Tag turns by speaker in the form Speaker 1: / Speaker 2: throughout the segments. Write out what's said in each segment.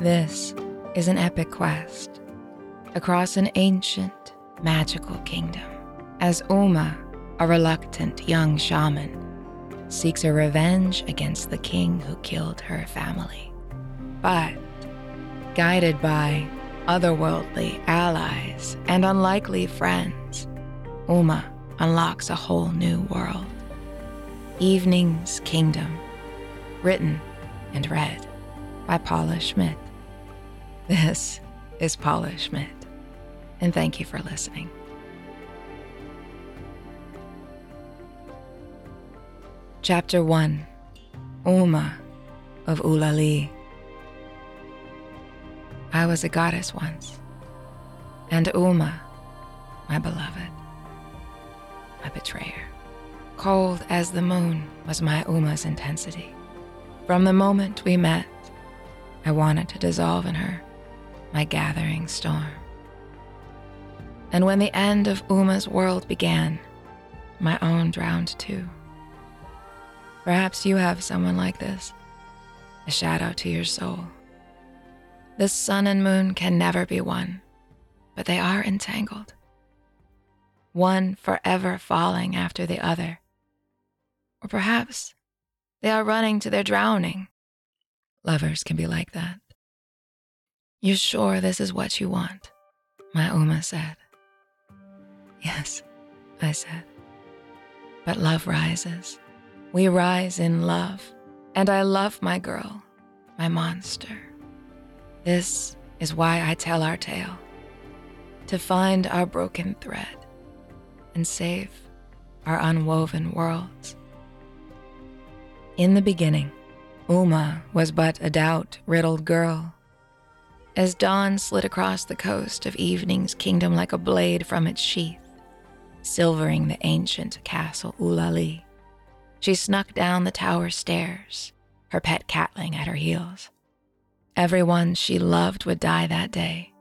Speaker 1: This is an epic quest across an ancient, magical kingdom as Ouma, a reluctant young shaman, seeks a revenge against the king who killed her family. But, guided by otherworldly allies and unlikely friends, Ouma unlocks a whole new world. Evening's Kingdom, written and read by Paula Schmidt. This is Paula Schmidt, and thank you for listening. Chapter 1 Ouma of Ulali. I was a goddess once, and Ouma, my beloved, my betrayer. Cold as the moon was my Ouma's intensity. From the moment we met, I wanted to dissolve in her, my gathering storm. And when the end of Ouma's world began, my own drowned too. Perhaps you have someone like this, a shadow to your soul. The sun and moon can never be one, but they are entangled. One forever falling after the other. Or perhaps they are running to their drowning. Lovers can be like that. You sure this is what you want? My Ouma said. Yes, I said. But love rises we rise in love, and I love my girl, my monster. This is why I tell our tale to find our broken thread and save our unwoven worlds. In the beginning, Ouma was but a doubt riddled girl. As dawn slid across the coast of evening's kingdom like a blade from its sheath, silvering the ancient castle Ulali she snuck down the tower stairs, her pet catling at her heels. Everyone she loved would die that day,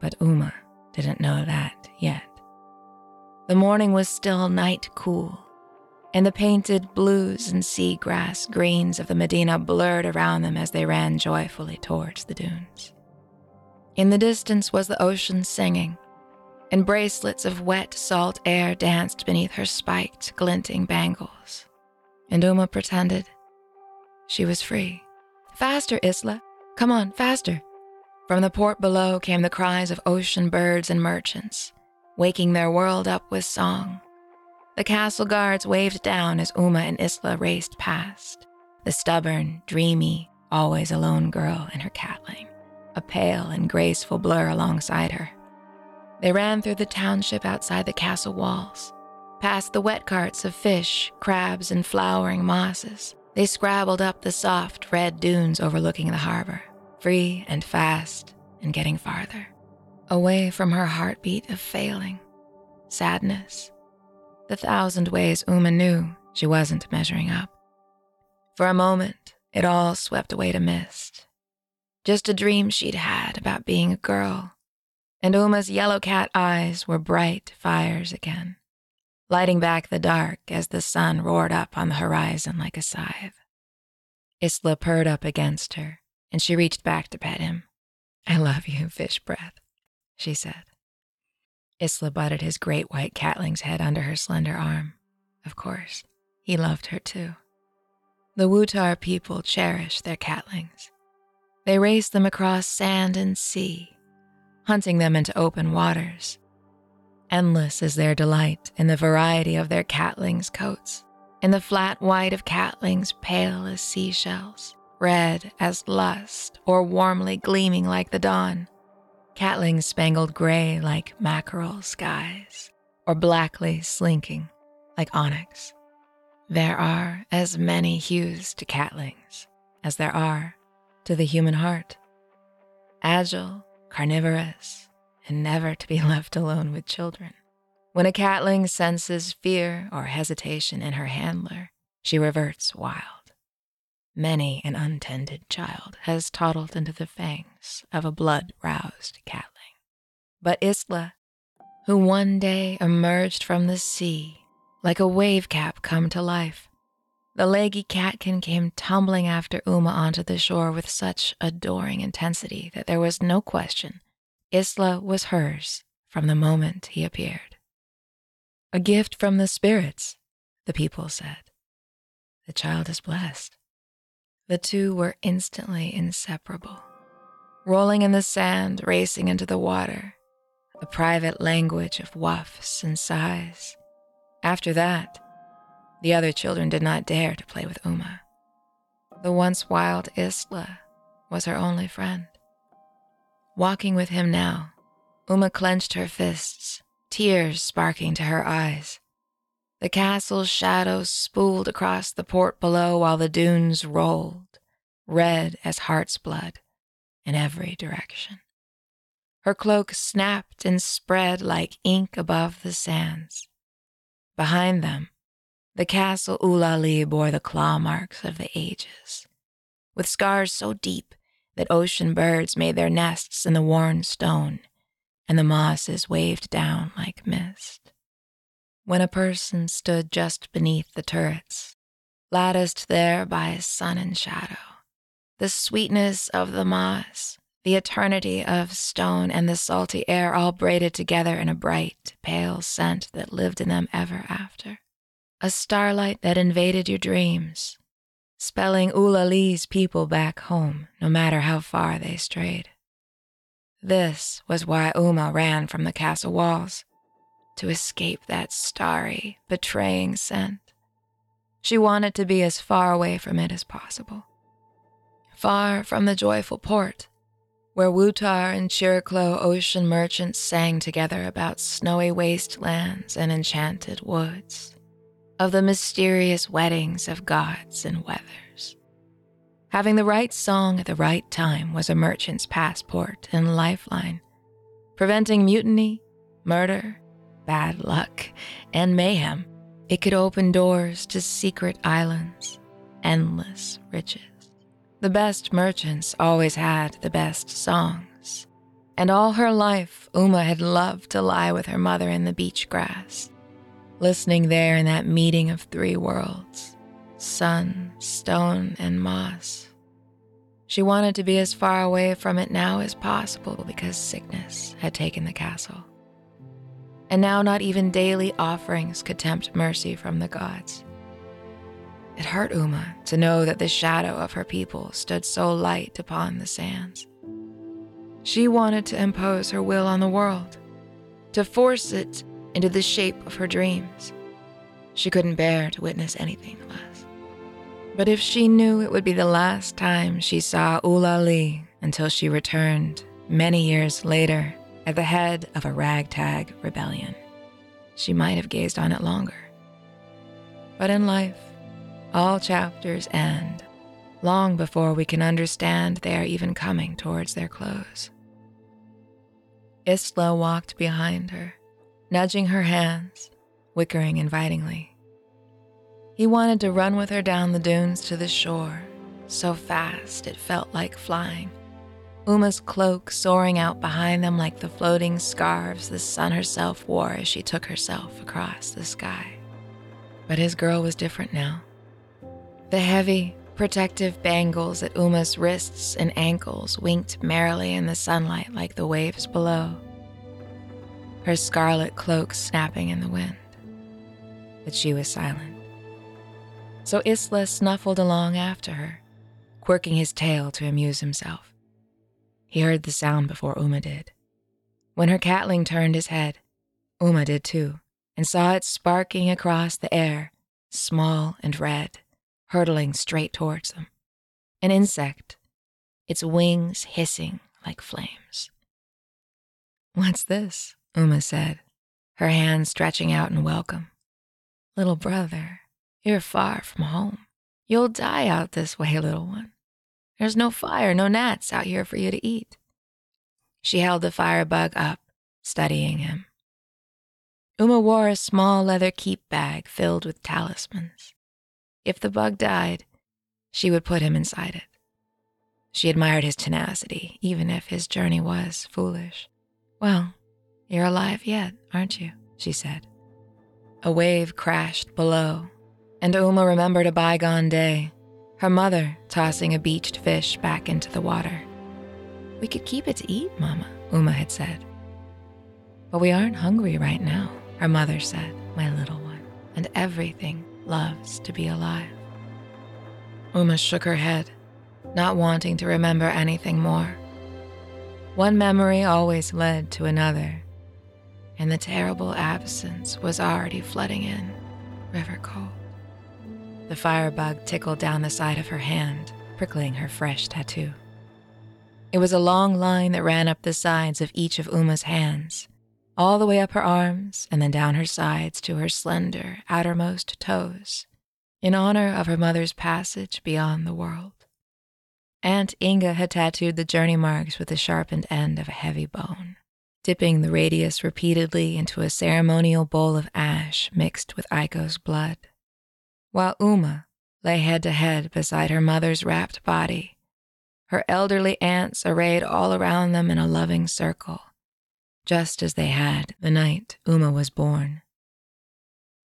Speaker 1: but Ouma didn't know that yet. The morning was still night cool, and the painted blues and seagrass greens of the Medina blurred around them as they ran joyfully towards the dunes. In the distance was the ocean singing, and bracelets of wet salt air danced beneath her spiked, glinting bangles and Ouma pretended she was free. Faster, Isla! Come on, faster! From the port below came the cries of ocean birds and merchants, waking their world up with song. The castle guards waved down as Ouma and Isla raced past, the stubborn, dreamy, always alone girl and her catling, a pale and graceful blur alongside her. They ran through the township outside the castle walls, Past the wet carts of fish, crabs, and flowering mosses, they scrabbled up the soft red dunes overlooking the harbor, free and fast and getting farther, away from her heartbeat of failing, sadness, the thousand ways Ouma knew she wasn't measuring up. For a moment, it all swept away to mist. Just a dream she'd had about being a girl, and Ouma's yellow cat eyes were bright fires again lighting back the dark as the sun roared up on the horizon like a scythe. Isla purred up against her, and she reached back to pet him. I love you, fish breath, she said. Isla butted his great white catling's head under her slender arm. Of course, he loved her too. The Wutar people cherish their catlings. They race them across sand and sea, hunting them into open waters Endless is their delight in the variety of their catlings' coats, in the flat white of catlings pale as seashells, red as lust, or warmly gleaming like the dawn, catlings spangled gray like mackerel skies, or blackly slinking like onyx. There are as many hues to catlings as there are to the human heart. Agile, carnivorous, and never to be left alone with children. When a catling senses fear or hesitation in her handler, she reverts wild. Many an untended child has toddled into the fangs of a blood roused catling. But Isla, who one day emerged from the sea like a wave cap come to life, The leggy catkin came tumbling after Ouma onto the shore with such adoring intensity that there was no question Isla was hers from the moment he appeared. A gift from the spirits, the people said. The child is blessed. The two were instantly inseparable. Rolling in the sand, racing into the water, a private language of wafts and sighs. After that, the other children did not dare to play with Ouma. The once wild Isla was her only friend. Walking with him now, Ouma clenched her fists, tears sparking to her eyes. The castle's shadows spooled across the port below while the dunes rolled, red as heart's blood, in every direction. Her cloak snapped and spread like ink above the sands. Behind them, the castle Ulali bore the claw marks of the ages, with scars so deep that ocean birds made their nests in the worn stone, and the mosses waved down like mist. When a person stood just beneath the turrets, latticed there by sun and shadow, the sweetness of the moss, the eternity of stone, and the salty air all braided together in a bright, pale scent that lived in them ever after a starlight that invaded your dreams, spelling Ulali's people back home, no matter how far they strayed. This was why Ouma ran from the castle walls, to escape that starry, betraying scent. She wanted to be as far away from it as possible. Far from the joyful port, where Wutar and Chiriclo ocean merchants sang together about snowy wastelands and enchanted woods of the mysterious weddings of gods and weathers. Having the right song at the right time was a merchant's passport and lifeline, preventing mutiny, murder, bad luck, and mayhem. It could open doors to secret islands, endless riches. The best merchants always had the best songs. And all her life, Ouma had loved to lie with her mother in the beach grass, listening there in that meeting of three worlds sun, stone, and moss. She wanted to be as far away from it now as possible because sickness had taken the castle. And now, not even daily offerings could tempt mercy from the gods. It hurt Ouma to know that the shadow of her people stood so light upon the sands. She wanted to impose her will on the world, to force it into the shape of her dreams. She couldn't bear to witness anything less. But if she knew it would be the last time she saw Ulali until she returned many years later at the head of a ragtag rebellion, she might have gazed on it longer. But in life, all chapters end long before we can understand they are even coming towards their close. Isla walked behind her, nudging her hands, wickering invitingly. He wanted to run with her down the dunes to the shore, so fast it felt like flying. Ouma's cloak soaring out behind them like the floating scarves the sun herself wore as she took herself across the sky. But his girl was different now. The heavy, protective bangles at Ouma's wrists and ankles winked merrily in the sunlight like the waves below her scarlet cloak snapping in the wind. But she was silent. So Isla snuffled along after her, quirking his tail to amuse himself. He heard the sound before Ouma did. When her catling turned his head, Ouma did too, and saw it sparking across the air, small and red, hurtling straight towards them. An insect, its wings hissing like flames. What's this? Ouma said, her hand stretching out in welcome. Little brother, you're far from home. You'll die out this way, little one. There's no fire, no gnats out here for you to eat. She held the firebug up, studying him. Ouma wore a small leather keep bag filled with talismans. If the bug died, she would put him inside it. She admired his tenacity, even if his journey was foolish. Well, you're alive yet, aren't you? she said. A wave crashed below, And Ouma remembered a bygone day, her mother tossing a beached fish back into the water. We could keep it to eat, Mama, Ouma had said. But we aren't hungry right now, her mother said, my little one, and everything loves to be alive. Ouma shook her head, not wanting to remember anything more. One memory always led to another, and the terrible absence was already flooding in, river cold. The firebug tickled down the side of her hand, prickling her fresh tattoo. It was a long line that ran up the sides of each of Ouma's hands, all the way up her arms and then down her sides to her slender outermost toes, in honor of her mother's passage beyond the world. Aunt Inga had tattooed the journey marks with the sharpened end of a heavy bone, dipping the radius repeatedly into a ceremonial bowl of ash mixed with Aiko's blood while Ouma lay head to head beside her mother's wrapped body, her elderly aunts arrayed all around them in a loving circle, just as they had the night Ouma was born.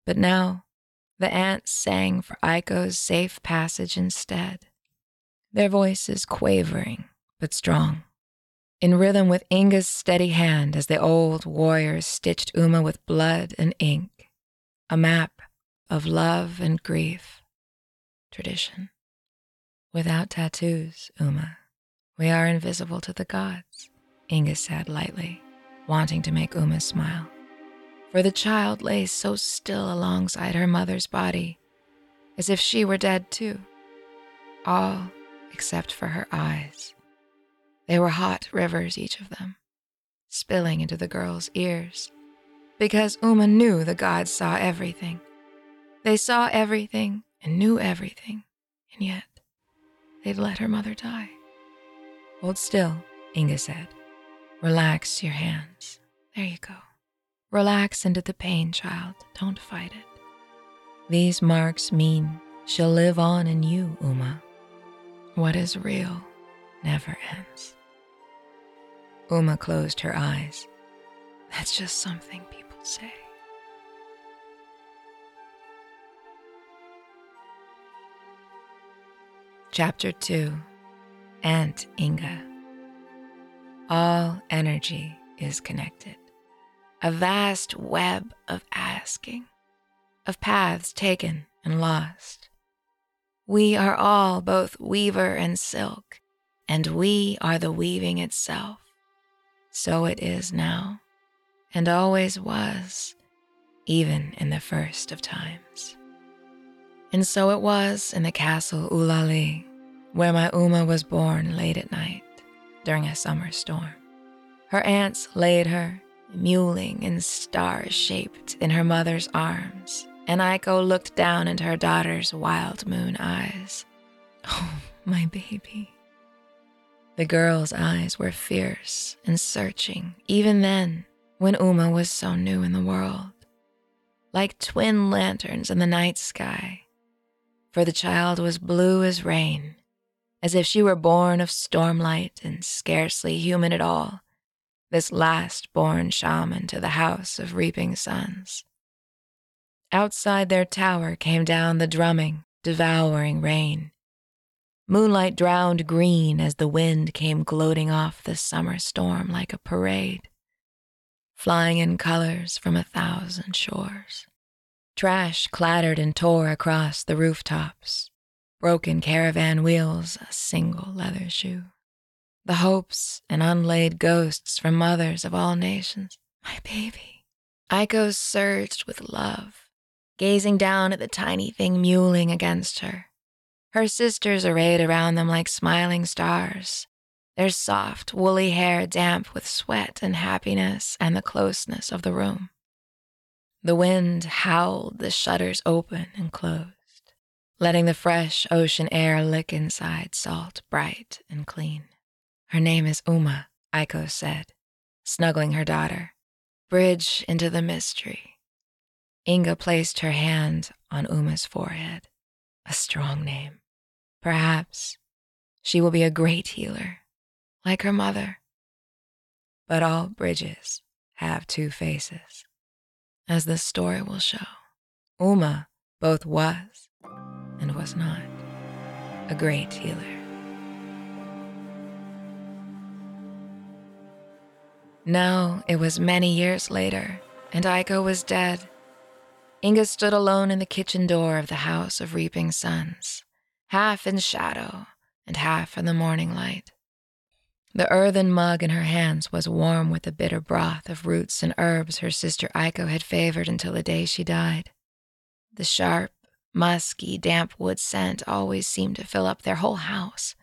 Speaker 1: But now, the aunts sang for Aiko's safe passage instead, their voices quavering but strong, in rhythm with Inga's steady hand as the old warriors stitched Ouma with blood and ink, a map of love and grief, tradition. Without tattoos, Ouma, we are invisible to the gods, Inga said lightly, wanting to make Ouma smile. For the child lay so still alongside her mother's body, as if she were dead too. All except for her eyes. They were hot rivers, each of them, spilling into the girl's ears, because Ouma knew the gods saw everything they saw everything and knew everything, and yet they'd let her mother die. Hold still, Inga said. Relax your hands. There you go. Relax into the pain, child. Don't fight it. These marks mean she'll live on in you, Ouma. What is real never ends. Ouma closed her eyes. That's just something people say. Chapter 2 Aunt Inga. All energy is connected. A vast web of asking, of paths taken and lost. We are all both weaver and silk, and we are the weaving itself. So it is now, and always was, even in the first of times. And so it was in the castle Ulali, where my Ouma was born late at night during a summer storm. Her aunts laid her, mewling and star shaped, in her mother's arms, and Aiko looked down into her daughter's wild moon eyes. Oh, my baby. The girl's eyes were fierce and searching, even then, when Ouma was so new in the world. Like twin lanterns in the night sky, for the child was blue as rain, as if she were born of stormlight and scarcely human at all, this last born shaman to the house of reaping suns. Outside their tower came down the drumming, devouring rain. Moonlight drowned green as the wind came gloating off the summer storm like a parade, flying in colors from a thousand shores. Trash clattered and tore across the rooftops, broken caravan wheels, a single leather shoe. The hopes and unlaid ghosts from mothers of all nations. My baby. Aiko surged with love, gazing down at the tiny thing mewling against her. Her sisters arrayed around them like smiling stars, their soft, woolly hair damp with sweat and happiness and the closeness of the room. The wind howled the shutters open and closed, letting the fresh ocean air lick inside salt, bright and clean. Her name is Ouma, Aiko said, snuggling her daughter. Bridge into the mystery. Inga placed her hand on Ouma's forehead. A strong name. Perhaps she will be a great healer, like her mother. But all bridges have two faces as the story will show. Ouma both was and was not a great healer. Now it was many years later, and Aiko was dead. Inga stood alone in the kitchen door of the house of reaping suns, half in shadow and half in the morning light. The earthen mug in her hands was warm with the bitter broth of roots and herbs her sister Aiko had favored until the day she died. The sharp, musky, damp wood scent always seemed to fill up their whole house,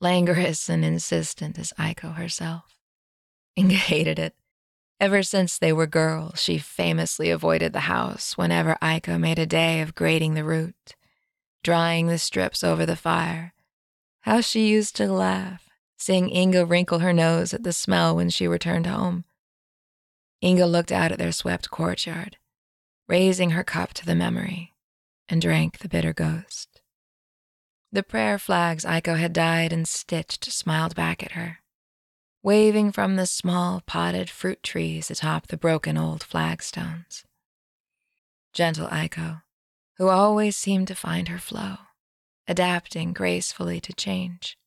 Speaker 1: languorous and insistent as Aiko herself. Inga hated it. Ever since they were girls, she famously avoided the house whenever Aiko made a day of grating the root, drying the strips over the fire. How she used to laugh, seeing Inga wrinkle her nose at the smell when she returned home. Inga looked out at their swept courtyard, raising her cup to the memory and drank the bitter ghost. The prayer flags Aiko had dyed and stitched smiled back at her, waving from the small potted fruit trees atop the broken old flagstones. Gentle Aiko, who always seemed to find her flow, adapting gracefully to change.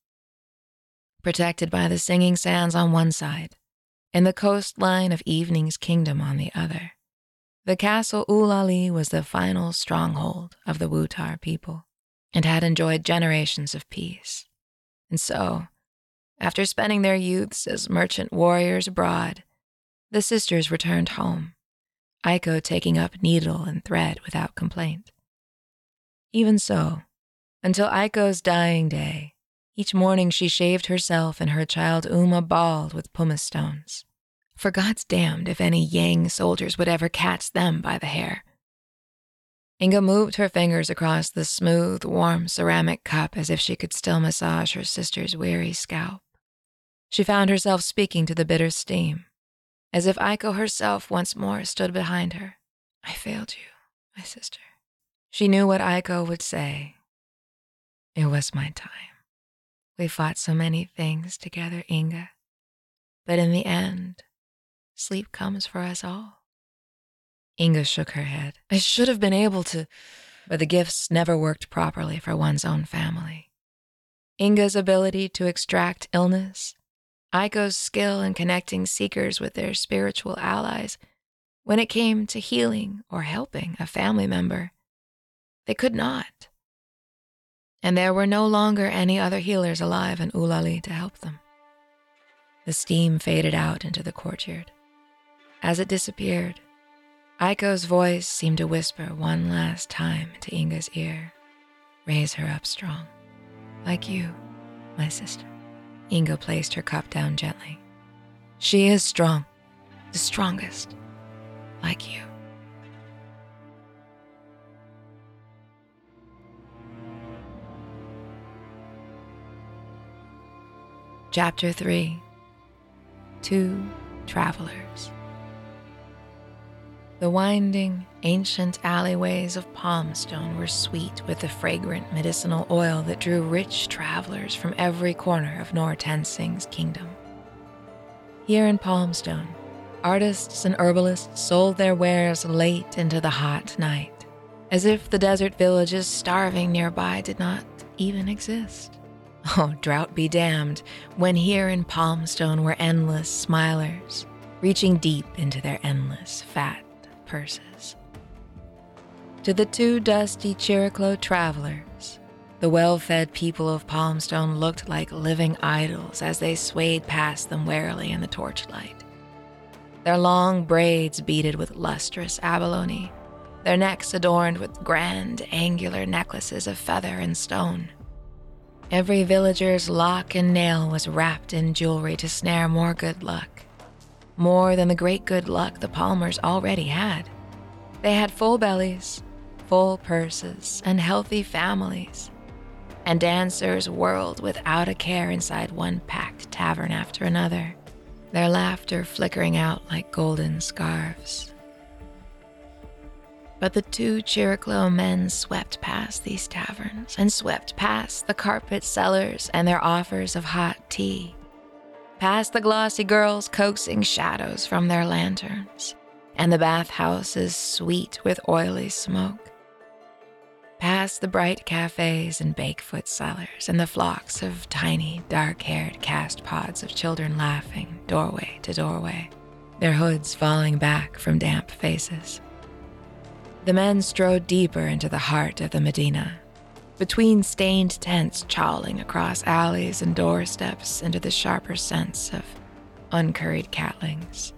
Speaker 1: Protected by the singing sands on one side and the coastline of Evening's kingdom on the other, the castle Ulali was the final stronghold of the Wutar people and had enjoyed generations of peace. And so, after spending their youths as merchant warriors abroad, the sisters returned home, Aiko taking up needle and thread without complaint. Even so, until Aiko's dying day, each morning she shaved herself and her child Ouma bald with pumice stones for God's damned if any Yang soldiers would ever catch them by the hair. Inga moved her fingers across the smooth, warm ceramic cup as if she could still massage her sister's weary scalp. She found herself speaking to the bitter steam, as if Aiko herself once more stood behind her. I failed you, my sister. She knew what Aiko would say. It was my time. We fought so many things together, Inga. But in the end, sleep comes for us all. Inga shook her head. I should have been able to, but the gifts never worked properly for one's own family. Inga's ability to extract illness, Aiko's skill in connecting seekers with their spiritual allies, when it came to healing or helping a family member, they could not. And there were no longer any other healers alive in Ulali to help them. The steam faded out into the courtyard. As it disappeared, Aiko's voice seemed to whisper one last time into Inga's ear Raise her up strong, like you, my sister. Inga placed her cup down gently. She is strong, the strongest, like you. Chapter 3 Two Travelers the winding, ancient alleyways of Palmstone were sweet with the fragrant medicinal oil that drew rich travelers from every corner of Noor Tensing's kingdom. Here in Palmstone, artists and herbalists sold their wares late into the hot night, as if the desert villages starving nearby did not even exist. Oh, drought be damned, when here in Palmstone were endless smilers, reaching deep into their endless fat purses. To the two dusty Chiriclo travelers, the well fed people of Palmstone looked like living idols as they swayed past them warily in the torchlight. Their long braids beaded with lustrous abalone, their necks adorned with grand, angular necklaces of feather and stone. Every villager's lock and nail was wrapped in jewelry to snare more good luck more than the great good luck the Palmers already had. They had full bellies, full purses, and healthy families. And dancers whirled without a care inside one packed tavern after another, their laughter flickering out like golden scarves. But the two Chiriclo men swept past these taverns and swept past the carpet sellers and their offers of hot tea past the glossy girls coaxing shadows from their lanterns, and the bathhouses sweet with oily smoke. past the bright cafes and bakefoot sellers and the flocks of tiny, dark haired cast pods of children laughing doorway to doorway, their hoods falling back from damp faces. The men strode deeper into the heart of the Medina, between stained tents chowling across alleys and doorsteps into the sharper scents of uncurried catlings,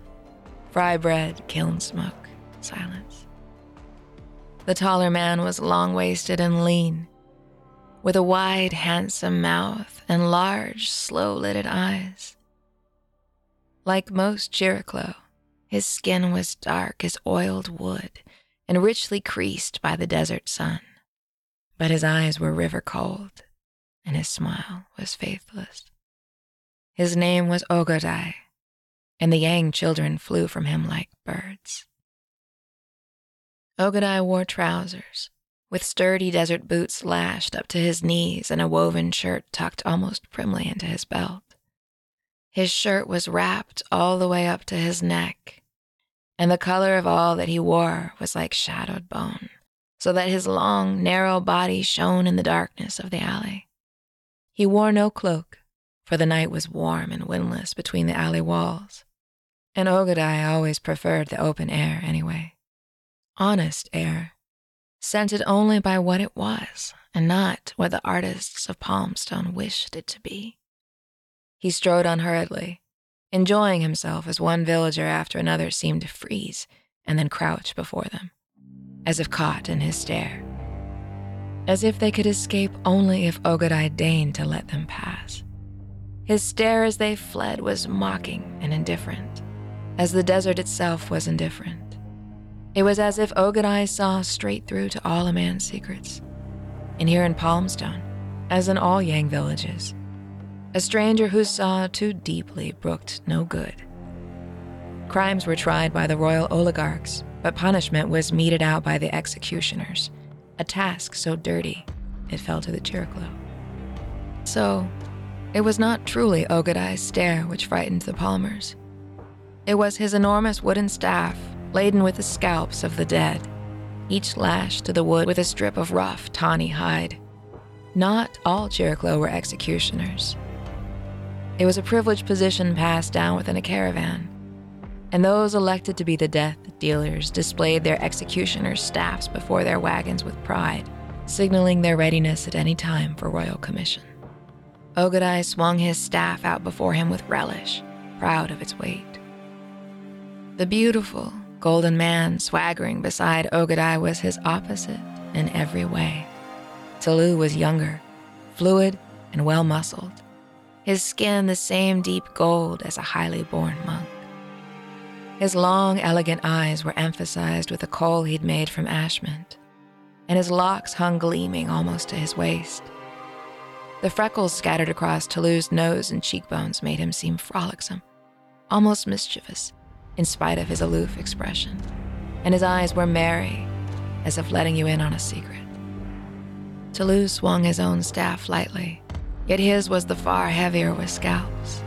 Speaker 1: fry bread, kiln smoke, silence. The taller man was long waisted and lean, with a wide, handsome mouth and large, slow lidded eyes. Like most Chiriclo, his skin was dark as oiled wood and richly creased by the desert sun. But his eyes were river cold, and his smile was faithless. His name was Ogodai, and the Yang children flew from him like birds. Ogodai wore trousers, with sturdy desert boots lashed up to his knees and a woven shirt tucked almost primly into his belt. His shirt was wrapped all the way up to his neck, and the color of all that he wore was like shadowed bone, so that his long, narrow body shone in the darkness of the alley. He wore no cloak, for the night was warm and windless between the alley walls, and Ogadai always preferred the open air anyway. Honest air, scented only by what it was, and not what the artists of Palmstone wished it to be. He strode unhurriedly, enjoying himself as one villager after another seemed to freeze and then crouch before them, as if caught in his stare. As if they could escape only if Ogadai deigned to let them pass. His stare as they fled was mocking and indifferent, as the desert itself was indifferent. It was as if Ogadai saw straight through to all a man's secrets. And here in Palmstone, as in all Yang villages, a stranger who saw too deeply brooked no good. Crimes were tried by the royal oligarchs, but punishment was meted out by the executioners, a task so dirty it fell to the Chiriclo. So, it was not truly Ogodai's stare which frightened the Palmers. It was his enormous wooden staff, laden with the scalps of the dead, each lashed to the wood with a strip of rough, tawny hide. Not all Chiriclo were executioners. It was a privileged position passed down within a caravan, and those elected to be the death dealers displayed their executioner's staffs before their wagons with pride, signaling their readiness at any time for royal commission. Ogadai swung his staff out before him with relish, proud of its weight. The beautiful, golden man swaggering beside Ogadai was his opposite in every way. Talu was younger, fluid, and well muscled his skin the same deep gold as a highly born monk. His long, elegant eyes were emphasized with a kohl he'd made from ashmint, and his locks hung gleaming almost to his waist. The freckles scattered across Talu's nose and cheekbones made him seem frolicsome, almost mischievous, in spite of his aloof expression, and his eyes were merry, as if letting you in on a secret. Talu swung his own staff lightly, yet his was the far heavier with scalps.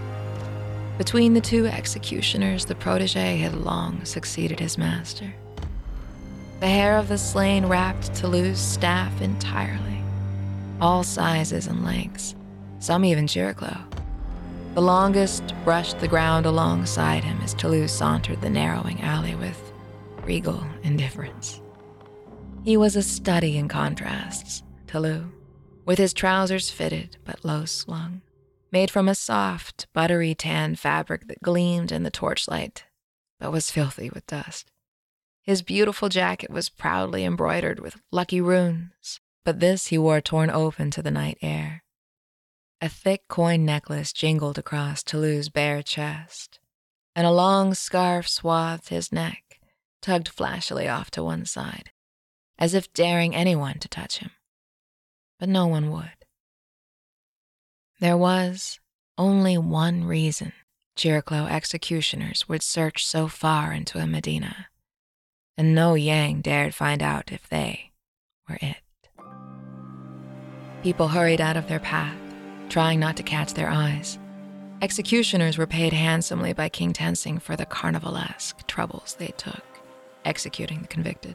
Speaker 1: Between the two executioners, the protege had long succeeded his master. The hair of the slain wrapped Talu's staff entirely, all sizes and lengths, some even Chiriclo. The longest brushed the ground alongside him as Talu sauntered the narrowing alley with regal indifference. He was a study in contrasts, Talu with his trousers fitted but low slung, made from a soft, buttery tan fabric that gleamed in the torchlight, but was filthy with dust. His beautiful jacket was proudly embroidered with lucky runes, but this he wore torn open to the night air. A thick coin necklace jingled across Talu's bare chest, and a long scarf swathed his neck, tugged flashily off to one side, as if daring anyone to touch him but no one would. There was only one reason Chiriclo executioners would search so far into a Medina, and no Yang dared find out if they were it. People hurried out of their path, trying not to catch their eyes. Executioners were paid handsomely by King Tensing for the carnivalesque troubles they took, executing the convicted.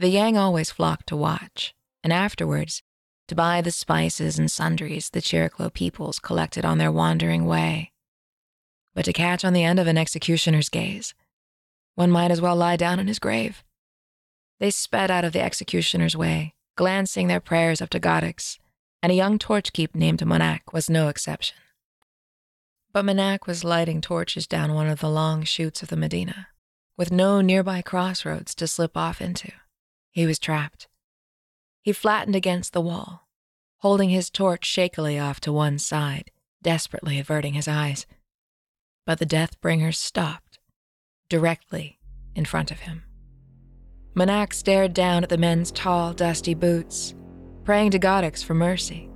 Speaker 1: The Yang always flocked to watch, and afterwards to buy the spices and sundries the Chiriclo peoples collected on their wandering way. But to catch on the end of an executioner's gaze, one might as well lie down in his grave. They sped out of the executioner's way, glancing their prayers up to Godix, and a young torchkeep named Manak was no exception. But Manak was lighting torches down one of the long chutes of the Medina, with no nearby crossroads to slip off into. He was trapped. He flattened against the wall, holding his torch shakily off to one side, desperately averting his eyes. But the death Deathbringers stopped, directly in front of him. Manak stared down at the men's tall, dusty boots, praying to Godix for mercy.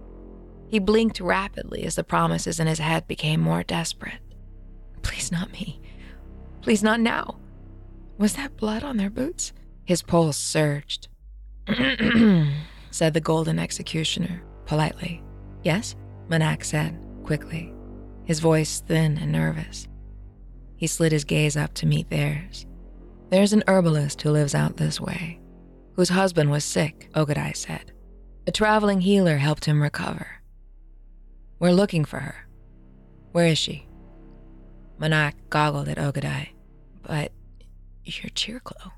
Speaker 1: He blinked rapidly as the promises in his head became more desperate. Please, not me. Please, not now. Was that blood on their boots? His pulse surged. said the golden executioner, politely. Yes? Manak said, quickly, his voice thin and nervous. He slid his gaze up to meet theirs. There's an herbalist who lives out this way, whose husband was sick, Ogadai said. A traveling healer helped him recover. We're looking for her. Where is she? Manak goggled at Ogadai. But you're Chiriclo.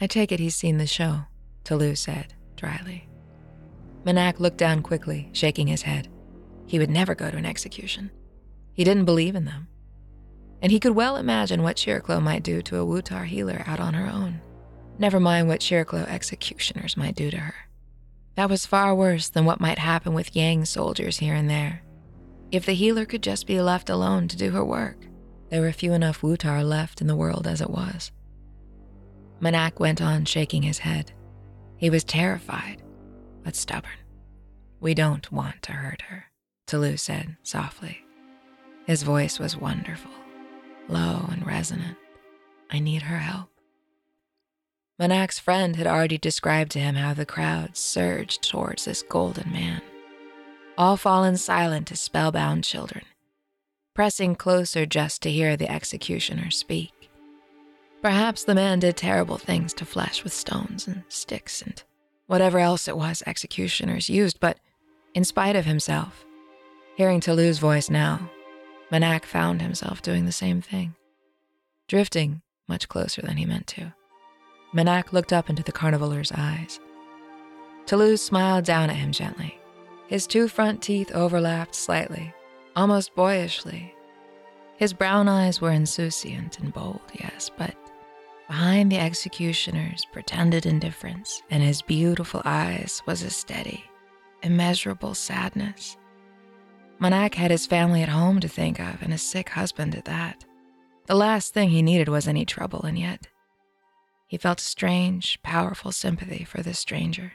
Speaker 1: I take it he's seen the show, Toulouse said, dryly. Manak looked down quickly, shaking his head. He would never go to an execution. He didn't believe in them and he could well imagine what Chiriclo might do to a Wutar healer out on her own. Never mind what Chiriclo executioners might do to her. That was far worse than what might happen with Yang soldiers here and there. If the healer could just be left alone to do her work, there were few enough Wutar left in the world as it was. Manak went on shaking his head. He was terrified, but stubborn. We don't want to hurt her, Toulouse said softly. His voice was wonderful low and resonant. I need her help. Manak's friend had already described to him how the crowd surged towards this golden man, all fallen silent as spellbound children, pressing closer just to hear the executioner speak. Perhaps the man did terrible things to flesh with stones and sticks and whatever else it was executioners used, but in spite of himself, hearing Toulouse's voice now, Manak found himself doing the same thing, drifting much closer than he meant to. Manak looked up into the carnivaler's eyes. Toulouse smiled down at him gently. His two front teeth overlapped slightly, almost boyishly. His brown eyes were insouciant and bold, yes, but behind the executioner's pretended indifference in his beautiful eyes was a steady, immeasurable sadness Manak had his family at home to think of and a sick husband at that. The last thing he needed was any trouble, and yet he felt a strange, powerful sympathy for this stranger.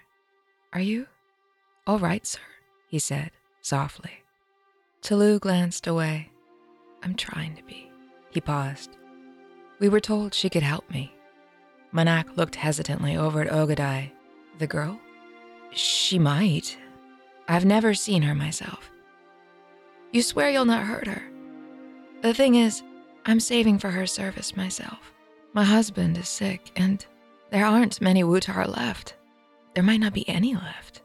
Speaker 1: Are you all right, sir? he said softly. Toulouse glanced away. I'm trying to be. He paused. We were told she could help me. Manak looked hesitantly over at Ogadai. The girl? She might. I've never seen her myself. You swear you'll not hurt her. The thing is, I'm saving for her service myself. My husband is sick, and there aren't many Wutar left. There might not be any left,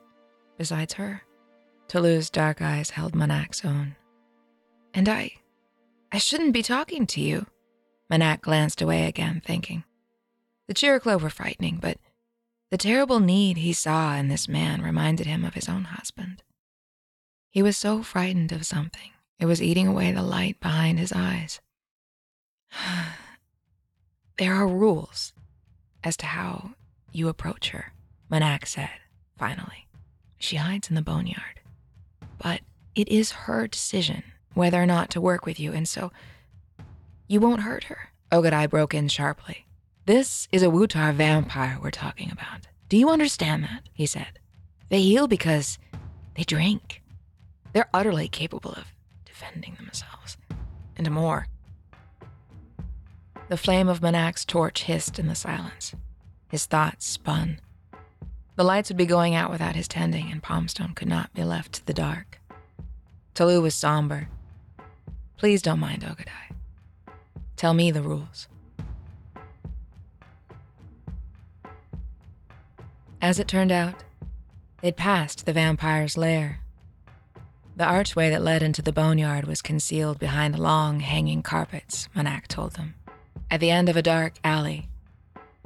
Speaker 1: besides her. Toulouse's dark eyes held Manak's own. And I. I shouldn't be talking to you. Manak glanced away again, thinking. The Chiriclo were frightening, but the terrible need he saw in this man reminded him of his own husband. He was so frightened of something, it was eating away the light behind his eyes. there are rules as to how you approach her, Manak said, finally. She hides in the boneyard. But it is her decision whether or not to work with you, and so you won't hurt her. Ogadai broke in sharply. This is a Wutar vampire we're talking about. Do you understand that? He said. They heal because they drink. They're utterly capable of defending themselves. And more. The flame of Manak's torch hissed in the silence. His thoughts spun. The lights would be going out without his tending, and Palmstone could not be left to the dark. Toulouse was somber. Please don't mind Ogadai. Tell me the rules. As it turned out, They'd passed the vampire's lair. The archway that led into the boneyard was concealed behind long, hanging carpets, Manak told them, at the end of a dark alley.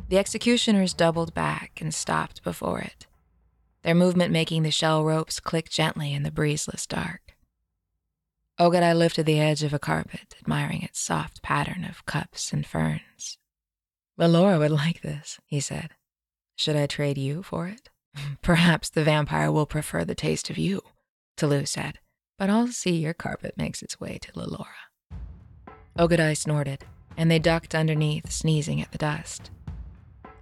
Speaker 1: The executioners doubled back and stopped before it, their movement making the shell ropes click gently in the breezeless dark. Oh, Ogadai lifted the edge of a carpet, admiring its soft pattern of cups and ferns. Laura would like this, he said. Should I trade you for it? Perhaps the vampire will prefer the taste of you, Tolu said, but I'll see your carpet makes its way to Laura. Ogadai oh, snorted, and they ducked underneath, sneezing at the dust.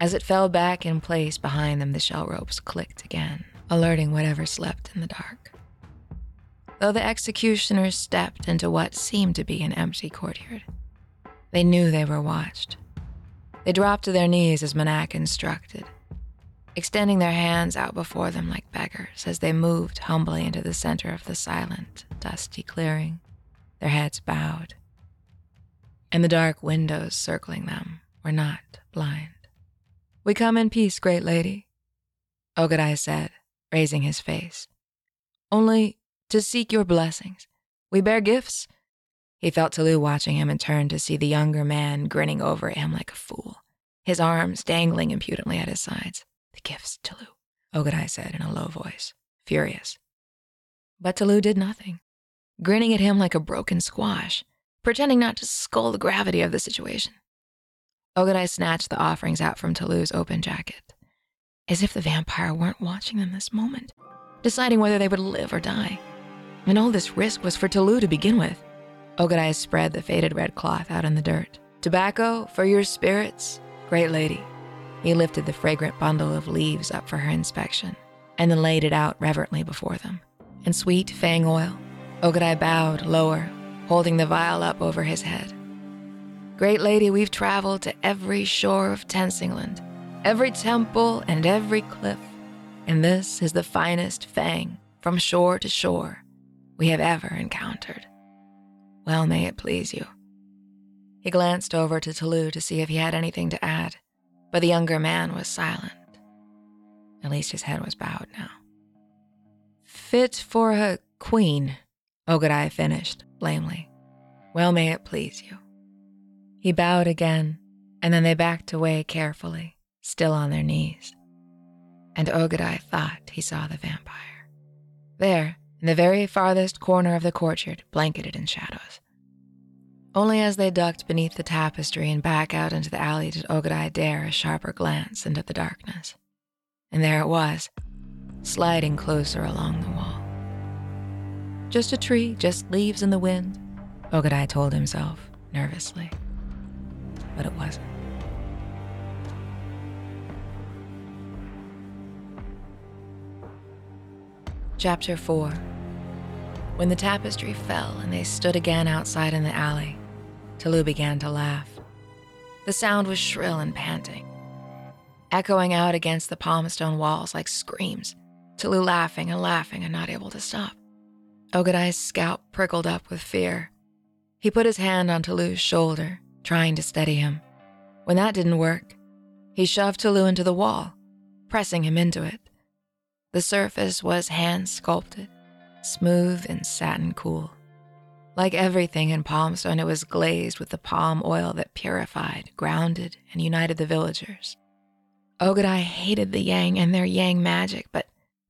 Speaker 1: As it fell back in place behind them, the shell ropes clicked again, alerting whatever slept in the dark. Though the executioners stepped into what seemed to be an empty courtyard, they knew they were watched. They dropped to their knees as Manak instructed, extending their hands out before them like beggars as they moved humbly into the center of the silent, dusty clearing, their heads bowed. And the dark windows circling them were not blind. We come in peace, great lady, Ogadai said, raising his face. Only to seek your blessings. We bear gifts. He felt Tolu watching him and turned to see the younger man grinning over at him like a fool, his arms dangling impudently at his sides. The gifts, Tolu, Ogadai said in a low voice, furious. But Tolu did nothing, grinning at him like a broken squash, pretending not to scull the gravity of the situation. Ogadai snatched the offerings out from Tolu's open jacket, as if the vampire weren't watching them this moment, deciding whether they would live or die. And all this risk was for Tolu to begin with. Ogadai spread the faded red cloth out in the dirt. Tobacco for your spirits, great lady, he lifted the fragrant bundle of leaves up for her inspection and then laid it out reverently before them. And sweet fang oil, Ogadai bowed lower, holding the vial up over his head. Great lady, we've traveled to every shore of Tensingland, every temple and every cliff, and this is the finest fang from shore to shore we have ever encountered. Well, may it please you. He glanced over to Tolu to see if he had anything to add but the younger man was silent. At least his head was bowed now. Fit for a queen, Ogadai finished lamely. Well, may it please you. He bowed again, and then they backed away carefully, still on their knees. And Ogadai thought he saw the vampire. There, in the very farthest corner of the courtyard, blanketed in shadows. Only as they ducked beneath the tapestry and back out into the alley did Ogadai dare a sharper glance into the darkness. And there it was, sliding closer along the wall. Just a tree, just leaves in the wind, Ogadai told himself nervously. But it wasn't. Chapter 4 When the tapestry fell and they stood again outside in the alley, Tolu began to laugh. The sound was shrill and panting, echoing out against the palmstone walls like screams. Tolu laughing and laughing and not able to stop. Ogadai's scalp prickled up with fear. He put his hand on Tolu's shoulder, trying to steady him. When that didn't work, he shoved Tolu into the wall, pressing him into it. The surface was hand sculpted, smooth and satin cool. Like everything in Palmstone, it was glazed with the palm oil that purified, grounded, and united the villagers. Ogadai hated the Yang and their Yang magic, but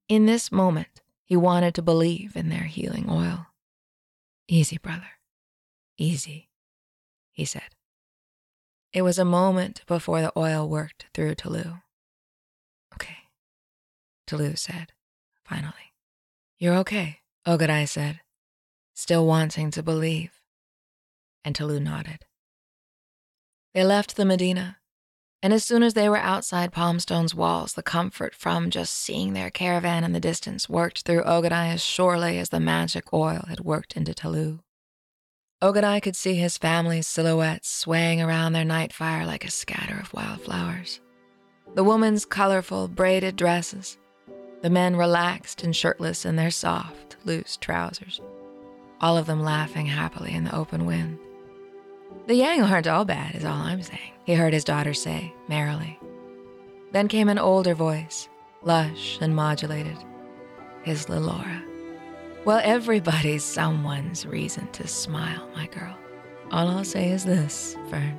Speaker 1: in this moment, he wanted to believe in their healing oil. Easy, brother. Easy, he said. It was a moment before the oil worked through Tolu. Okay, said, finally. You're okay, Ogadai said still wanting to believe. And Tolu nodded. They left the Medina, and as soon as they were outside Palmstone's walls, the comfort from just seeing their caravan in the distance worked through Ogadai as surely as the magic oil had worked into Tolu. Ogadai could see his family's silhouettes swaying around their night fire like a scatter of wildflowers. The woman's colorful, braided dresses, the men relaxed and shirtless in their soft, loose trousers all of them laughing happily in the open wind. The Yang aren't all bad, is all I'm saying, he heard his daughter say merrily. Then came an older voice, lush and modulated, his Lelora. Well, everybody's someone's reason to smile, my girl. All I'll say is this, Fern.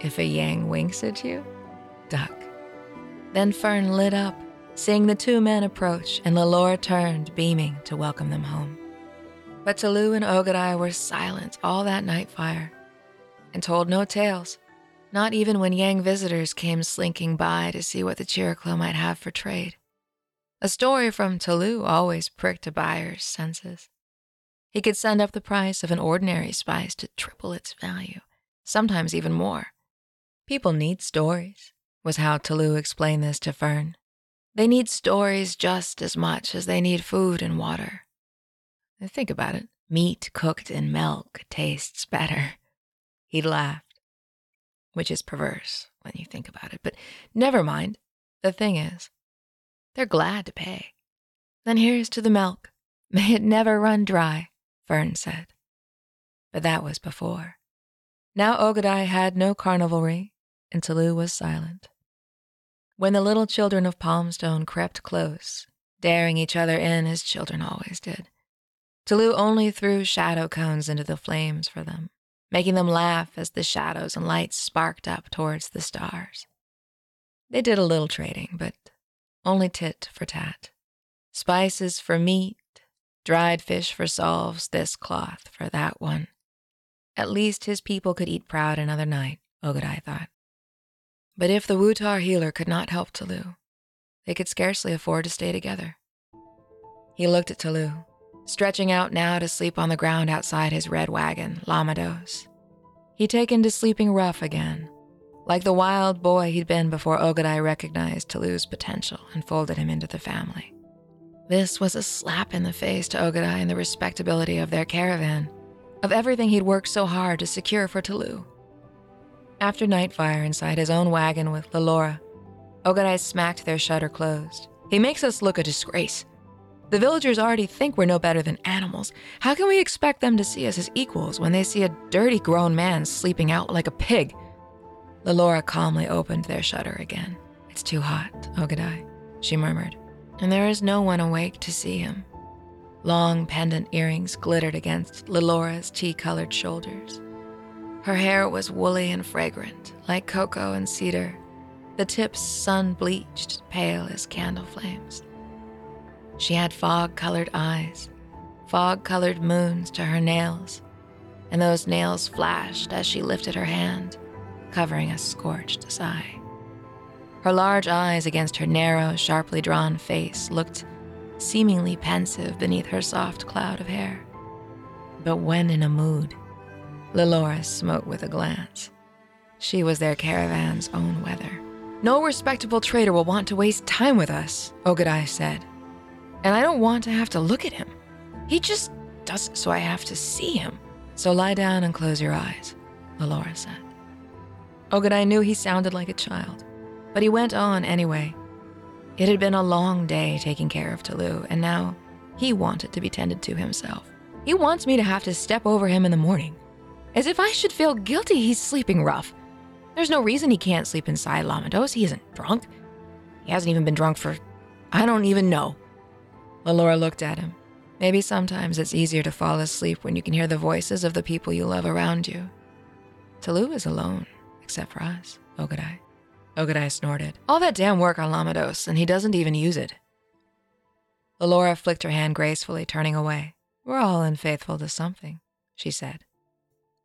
Speaker 1: If a Yang winks at you, duck. Then Fern lit up, seeing the two men approach, and Lelora turned, beaming, to welcome them home. But Tulu and Ogadai were silent all that night fire, and told no tales, not even when Yang visitors came slinking by to see what the Chiriclo might have for trade. A story from Tulu always pricked a buyer's senses. He could send up the price of an ordinary spice to triple its value, sometimes even more. People need stories, was how Tulu explained this to Fern. They need stories just as much as they need food and water. Think about it meat cooked in milk tastes better. He laughed, which is perverse when you think about it, but never mind. The thing is, they're glad to pay. Then here's to the milk. May it never run dry. Fern said. But that was before. Now Ogadai had no carnivalry, and Tulu was silent. When the little children of Palmstone crept close, daring each other in as children always did, Tulu only threw shadow cones into the flames for them, making them laugh as the shadows and lights sparked up towards the stars. They did a little trading, but only tit for tat. Spices for meat, dried fish for Solves, this cloth for that one. At least his people could eat proud another night, Ogadai thought. But if the Wutar healer could not help Tulu, they could scarcely afford to stay together. He looked at Tulu, stretching out now to sleep on the ground outside his red wagon, Lamados. He'd taken to sleeping rough again, like the wild boy he'd been before Ogadai recognized Tulu's potential and folded him into the family. This was a slap in the face to Ogadai and the respectability of their caravan, of everything he'd worked so hard to secure for Tulu. After nightfire inside his own wagon with Lelora, Ogadai smacked their shutter closed. He makes us look a disgrace. The villagers already think we're no better than animals. How can we expect them to see us as equals when they see a dirty grown man sleeping out like a pig? Lelora calmly opened their shutter again. It's too hot, Ogadai, she murmured and there is no one awake to see him. Long pendant earrings glittered against Lelora's tea colored shoulders. Her hair was woolly and fragrant, like cocoa and cedar, the tips sun bleached, pale as candle flames. She had fog colored eyes, fog colored moons to her nails, and those nails flashed as she lifted her hand, covering a scorched sigh. Her large eyes against her narrow, sharply drawn face looked seemingly pensive beneath her soft cloud of hair. But when in a mood, Lelora smote with a glance. She was their caravan's own weather. No respectable trader will want to waste time with us, Ogadai said. And I don't want to have to look at him. He just does so I have to see him. So lie down and close your eyes, Lelora said. Ogadai knew he sounded like a child. But he went on anyway. It had been a long day taking care of Tulu, and now he wanted to be tended to himself. He wants me to have to step over him in the morning. As if I should feel guilty he's sleeping rough. There's no reason he can't sleep inside Lamados. He isn't drunk. He hasn't even been drunk for. I don't even know. Lelora looked at him. Maybe sometimes it's easier to fall asleep when you can hear the voices of the people you love around you. Tulu is alone, except for us, Ogadai. Ogadai snorted. All that damn work on Lamados, and he doesn't even use it. Lelora flicked her hand gracefully, turning away. We're all unfaithful to something, she said.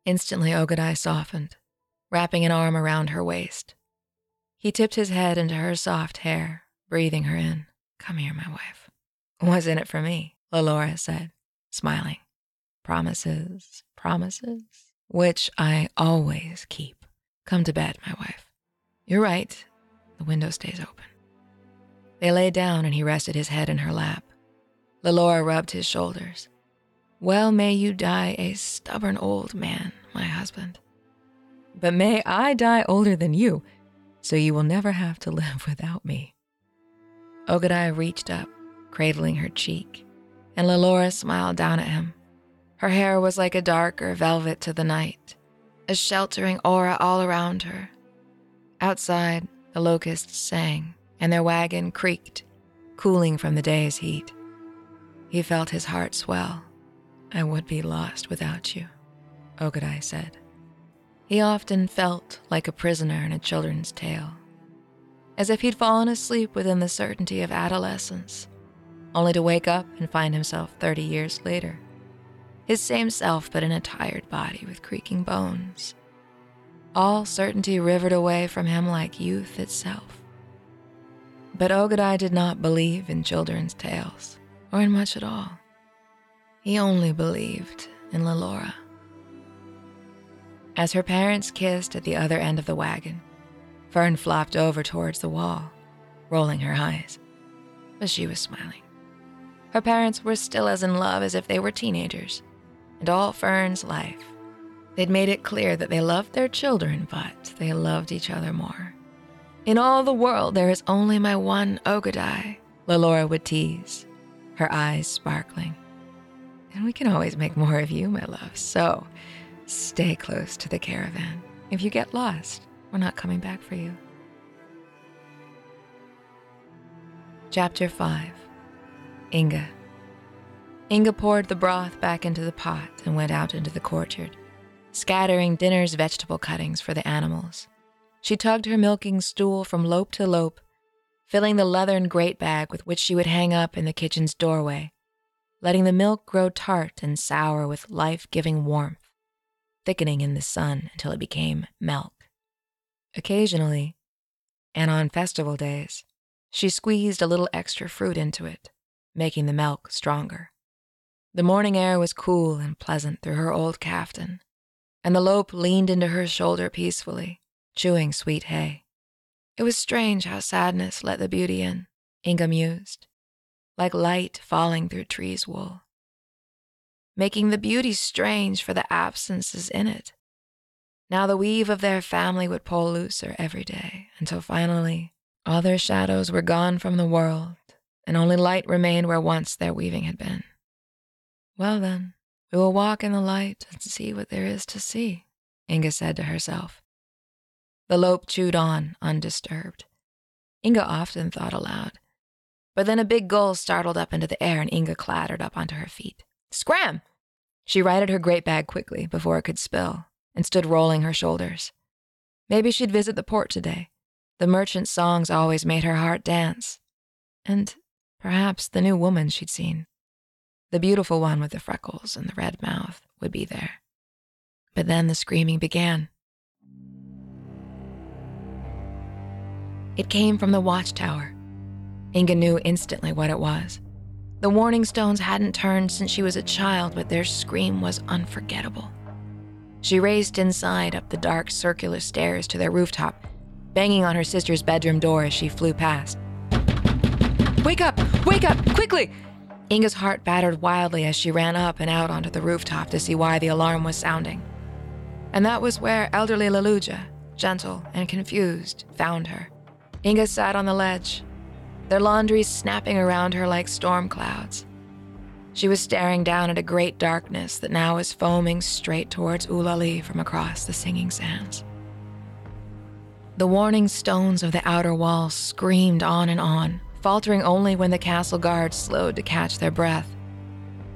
Speaker 1: Instantly, Ogadai softened, wrapping an arm around her waist. He tipped his head into her soft hair, breathing her in. Come here, my wife. What's in it for me? Lelora said, smiling. Promises, promises, which I always keep. Come to bed, my wife. You're right. The window stays open. They lay down and he rested his head in her lap. Lelora rubbed his shoulders. Well, may you die a stubborn old man, my husband. But may I die older than you, so you will never have to live without me. Ogadai reached up, cradling her cheek, and Lelora smiled down at him. Her hair was like a darker velvet to the night, a sheltering aura all around her, Outside, the locusts sang, and their wagon creaked, cooling from the day's heat. He felt his heart swell. I would be lost without you, Ogadai said. He often felt like a prisoner in a children's tale, as if he'd fallen asleep within the certainty of adolescence, only to wake up and find himself 30 years later. His same self, but in a tired body with creaking bones. All certainty rivered away from him like youth itself. But Ogadai did not believe in children's tales, or in much at all. He only believed in Lelora. As her parents kissed at the other end of the wagon, Fern flopped over towards the wall, rolling her eyes. But she was smiling. Her parents were still as in love as if they were teenagers, and all Fern's life, they'd made it clear that they loved their children, but they loved each other more. In all the world, there is only my one Ogadai, Lelora would tease, her eyes sparkling. And we can always make more of you, my love, so Stay close to the caravan. If you get lost, we're not coming back for you. Chapter 5 Inga. Inga poured the broth back into the pot and went out into the courtyard, scattering dinner's vegetable cuttings for the animals. She tugged her milking stool from lope to lope, filling the leathern grate bag with which she would hang up in the kitchen's doorway, letting the milk grow tart and sour with life giving warmth thickening in the sun until it became milk. Occasionally, and on festival days, she squeezed a little extra fruit into it, making the milk stronger. The morning air was cool and pleasant through her old caftan, and the lope leaned into her shoulder peacefully, chewing sweet hay. It was strange how sadness let the beauty in, Inga mused, like light falling through trees' wool making the beauty strange for the absences in it. Now the weave of their family would pull looser every day until finally all their shadows were gone from the world and only light remained where once their weaving had been. Well, then, we will walk in the light and see what there is to see, Inga said to herself. The lope chewed on, undisturbed. Inga often thought aloud. But then a big gull startled up into the air and Inga clattered up onto her feet. Scram! She righted her great bag quickly before it could spill and stood rolling her shoulders. Maybe she'd visit the port today. The merchant's songs always made her heart dance. And perhaps the new woman she'd seen, the beautiful one with the freckles and the red mouth, would be there. But then the screaming began. It came from the watchtower. Inga knew instantly what it was. The warning stones hadn't turned since she was a child, but their scream was unforgettable. She raced inside up the dark circular stairs to their rooftop, banging on her sister's bedroom door as she flew past. Wake up! Wake up! Quickly! Inga's heart battered wildly as she ran up and out onto the rooftop to see why the alarm was sounding. And that was where elderly Leluja, gentle and confused, found her. Inga sat on the ledge, their laundries snapping around her like storm clouds. She was staring down at a great darkness that now was foaming straight towards Ulali from across the singing sands. The warning stones of the outer wall screamed on and on, faltering only when the castle guards slowed to catch their breath.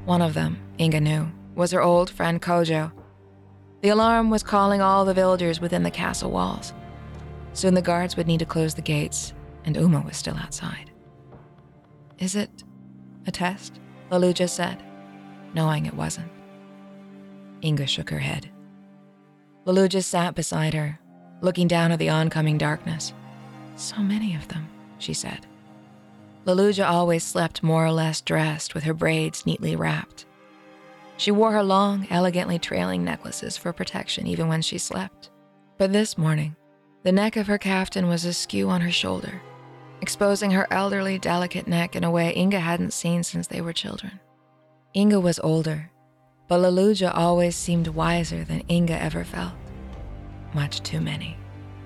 Speaker 1: One of them, Inga knew, was her old friend Kojo. The alarm was calling all the villagers within the castle walls. Soon the guards would need to close the gates, and Ouma was still outside. Is it a test? Leluja said, knowing it wasn't. Inga shook her head. Leluja sat beside her, looking down at the oncoming darkness. So many of them, she said. Leluja always slept more or less dressed with her braids neatly wrapped. She wore her long, elegantly trailing necklaces for protection even when she slept. But this morning, the neck of her caftan was askew on her shoulder, exposing her elderly, delicate neck in a way Inga hadn't seen since they were children. Inga was older, but Leluja always seemed wiser than Inga ever felt. Much too many,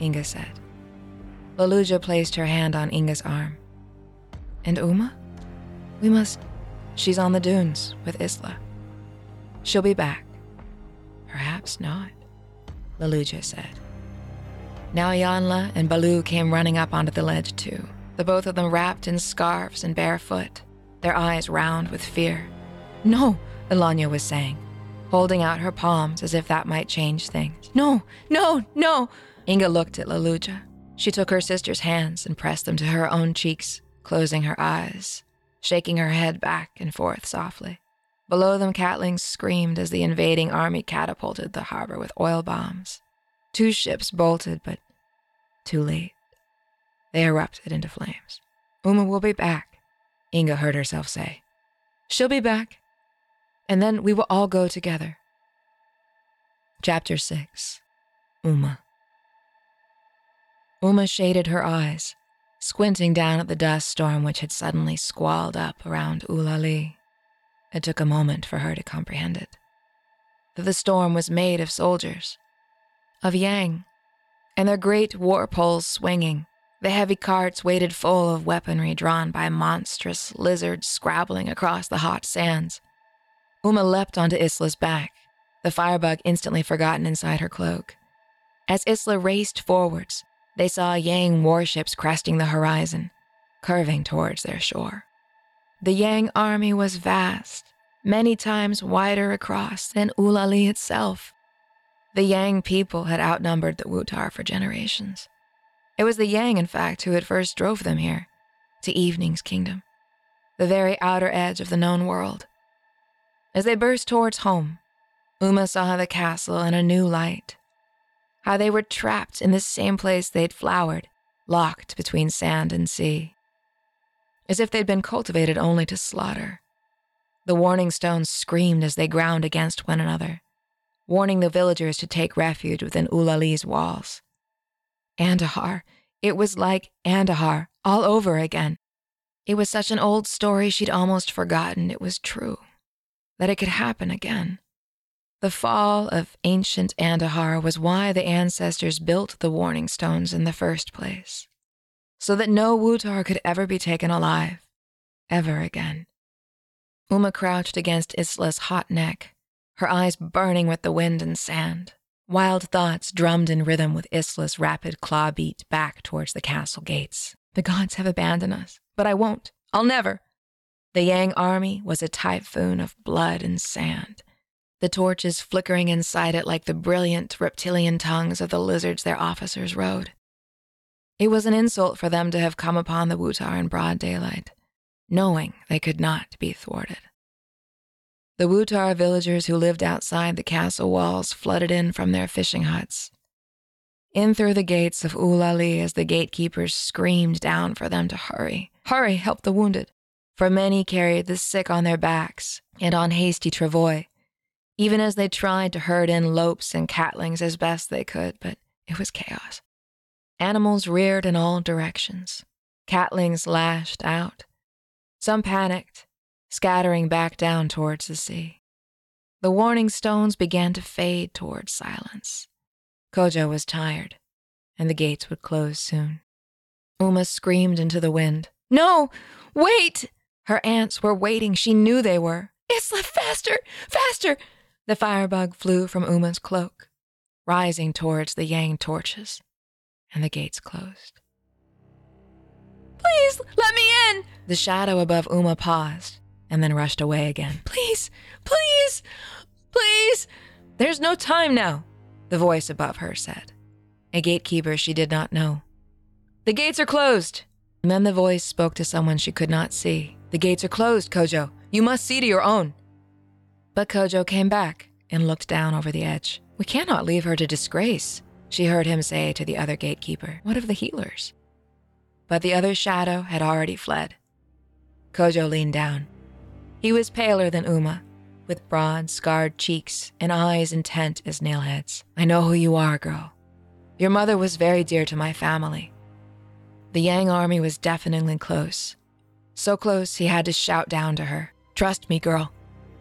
Speaker 1: Inga said. Leluja placed her hand on Inga's arm. And Ouma? We must. She's on the dunes with Isla. She'll be back. Perhaps not, Leluja said. Now Yanla and Baloo came running up onto the ledge too the both of them wrapped in scarves and barefoot, their eyes round with fear. No, Elanya was saying, holding out her palms as if that might change things. No, no, no. Inga looked at Leluja. She took her sister's hands and pressed them to her own cheeks, closing her eyes, shaking her head back and forth softly. Below them, catlings screamed as the invading army catapulted the harbor with oil bombs. Two ships bolted, but too late. They erupted into flames. Ouma will be back, Inga heard herself say. She'll be back, and then we will all go together. Chapter 6 Ouma Ouma shaded her eyes, squinting down at the dust storm which had suddenly squalled up around Ulali. It took a moment for her to comprehend it. That the storm was made of soldiers, of Yang, and their great war poles swinging. The heavy carts weighted full of weaponry drawn by monstrous lizards scrabbling across the hot sands. Ouma leapt onto Isla's back, the firebug instantly forgotten inside her cloak. As Isla raced forwards, they saw Yang warships cresting the horizon, curving towards their shore. The Yang army was vast, many times wider across than Ulali itself. The Yang people had outnumbered the Wutar for generations. It was the Yang, in fact, who had first drove them here, to Evening's kingdom, the very outer edge of the known world. As they burst towards home, Ouma saw the castle in a new light. How they were trapped in the same place they'd flowered, locked between sand and sea as if they'd been cultivated only to slaughter. The warning stones screamed as they ground against one another, warning the villagers to take refuge within Ulali's walls. Andahar, it was like Andahar all over again. It was such an old story she'd almost forgotten it was true, that it could happen again. The fall of ancient Andahar was why the ancestors built the warning stones in the first place so that no Wutar could ever be taken alive, ever again. Ouma crouched against Isla's hot neck, her eyes burning with the wind and sand. Wild thoughts drummed in rhythm with Isla's rapid claw beat back towards the castle gates. The gods have abandoned us, but I won't. I'll never. The Yang army was a typhoon of blood and sand, the torches flickering inside it like the brilliant reptilian tongues of the lizards their officers rode. It was an insult for them to have come upon the Wutar in broad daylight, knowing they could not be thwarted. The Wutar villagers who lived outside the castle walls flooded in from their fishing huts. In through the gates of Ulali as the gatekeepers screamed down for them to hurry. Hurry, help the wounded. For many carried the sick on their backs and on hasty travois, even as they tried to herd in lopes and catlings as best they could, but it was chaos. Animals reared in all directions. Catlings lashed out. Some panicked, scattering back down towards the sea. The warning stones began to fade towards silence. Kojo was tired, and the gates would close soon. Ouma screamed into the wind. No! Wait! Her aunts were waiting. She knew they were. Isla, faster! Faster! The firebug flew from Ouma's cloak, rising towards the Yang torches and the gates closed. Please, let me in! The shadow above Ouma paused and then rushed away again. Please, please, please! There's no time now, the voice above her said. A gatekeeper she did not know. The gates are closed. And then the voice spoke to someone she could not see. The gates are closed, Kojo. You must see to your own. But Kojo came back and looked down over the edge. We cannot leave her to disgrace she heard him say to the other gatekeeper, What of the healers? But the other's shadow had already fled. Kojo leaned down. He was paler than Ouma, with broad, scarred cheeks and eyes intent as nailheads. I know who you are, girl. Your mother was very dear to my family. The Yang army was deafeningly close. So close he had to shout down to her, Trust me, girl.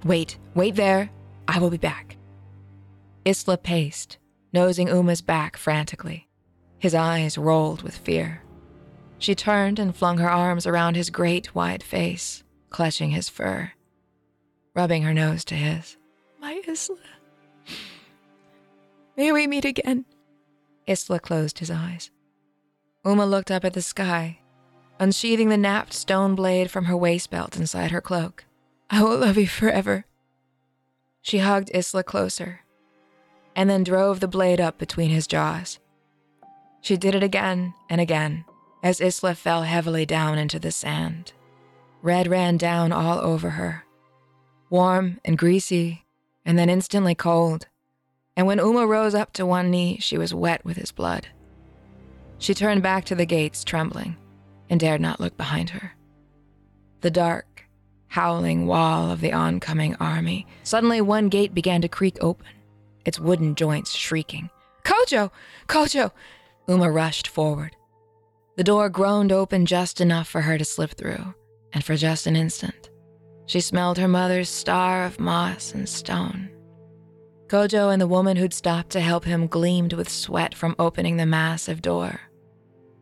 Speaker 1: Wait, wait there. I will be back. Isla paced, nosing Ouma's back frantically. His eyes rolled with fear. She turned and flung her arms around his great wide face, clutching his fur, rubbing her nose to his. My Isla. May we meet again? Isla closed his eyes. Ouma looked up at the sky, unsheathing the knapped stone blade from her waist belt inside her cloak. I will love you forever. She hugged Isla closer and then drove the blade up between his jaws. She did it again and again as Isla fell heavily down into the sand. Red ran down all over her, warm and greasy, and then instantly cold. And when Ouma rose up to one knee, she was wet with his blood. She turned back to the gates, trembling, and dared not look behind her. The dark, howling wall of the oncoming army. Suddenly, one gate began to creak open, its wooden joints shrieking. Kojo! Kojo! Ouma rushed forward. The door groaned open just enough for her to slip through, and for just an instant, she smelled her mother's star of moss and stone. Kojo and the woman who'd stopped to help him gleamed with sweat from opening the massive door.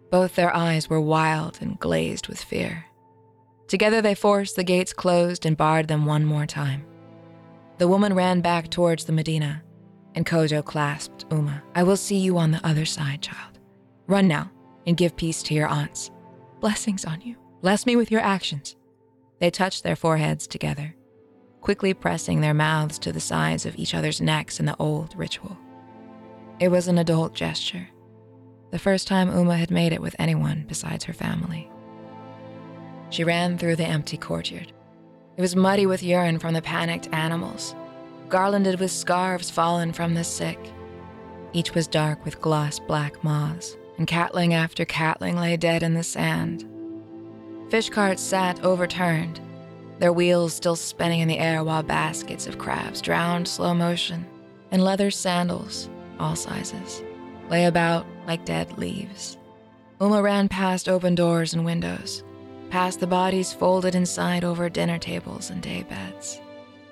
Speaker 1: Both their eyes were wild and glazed with fear. Together they forced the gates closed and barred them one more time. The woman ran back towards the Medina, and Kojo clasped Ouma. I will see you on the other side, child. Run now and give peace to your aunts. Blessings on you. Bless me with your actions. They touched their foreheads together, quickly pressing their mouths to the sides of each other's necks in the old ritual. It was an adult gesture, the first time Ouma had made it with anyone besides her family. She ran through the empty courtyard. It was muddy with urine from the panicked animals, garlanded with scarves fallen from the sick. Each was dark with gloss black moths, and catling after catling lay dead in the sand. Fish carts sat overturned, their wheels still spinning in the air while baskets of crabs drowned slow motion, and leather sandals, all sizes, lay about like dead leaves. Ouma ran past open doors and windows, past the bodies folded inside over dinner tables and day beds.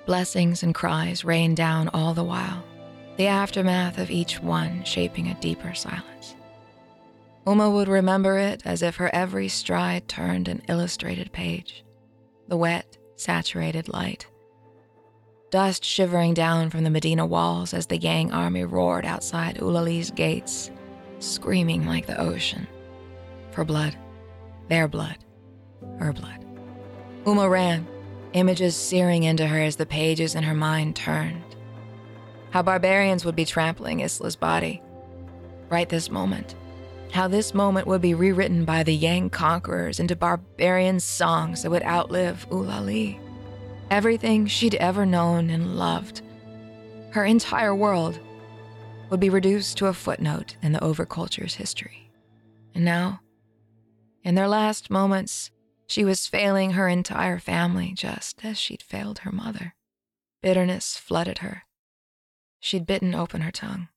Speaker 1: Blessings and cries rained down all the while, the aftermath of each one shaping a deeper silence. Ouma would remember it as if her every stride turned an illustrated page. The wet, saturated light. Dust shivering down from the Medina walls as the Yang army roared outside Eulali's gates, screaming like the ocean. For blood. Their blood. Her blood. Ouma ran, images searing into her as the pages in her mind turned. How barbarians would be trampling Isla's body. Right this moment how this moment would be rewritten by the Yang conquerors into barbarian songs that would outlive Eulali. Everything she'd ever known and loved, her entire world, would be reduced to a footnote in the overculture's history. And now, in their last moments, she was failing her entire family just as she'd failed her mother. Bitterness flooded her. She'd bitten open her tongue.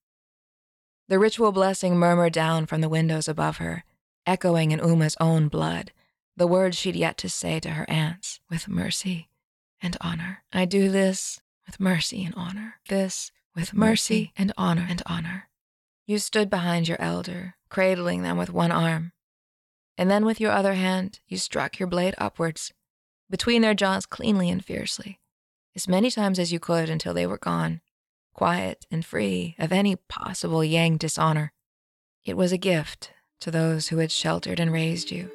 Speaker 1: The ritual blessing murmured down from the windows above her, echoing in Ouma's own blood, the words she'd yet to say to her aunts with mercy and honor. I do this with mercy and honor. This with mercy and honor and honor. You stood behind your elder, cradling them with one arm. And then with your other hand, you struck your blade upwards, between their jaws cleanly and fiercely, as many times as you could until they were gone, quiet and free of any possible Yang dishonor. It was a gift to those who had sheltered and raised you,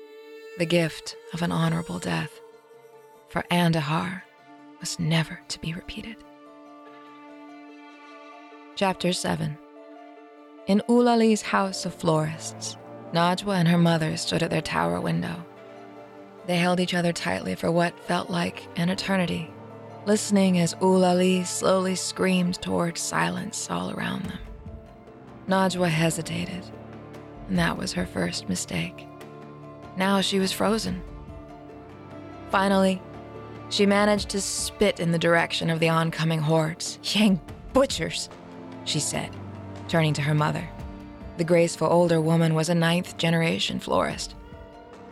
Speaker 1: the gift of an honorable death. For Andahar was never to be repeated. Chapter 7 In Eulali's house of florists, Najwa and her mother stood at their tower window. They held each other tightly for what felt like an eternity listening as Eulali slowly screamed toward silence all around them. Najwa hesitated, and that was her first mistake. Now she was frozen. Finally, she managed to spit in the direction of the oncoming hordes. Yang butchers, she said, turning to her mother. The graceful older woman was a ninth generation florist,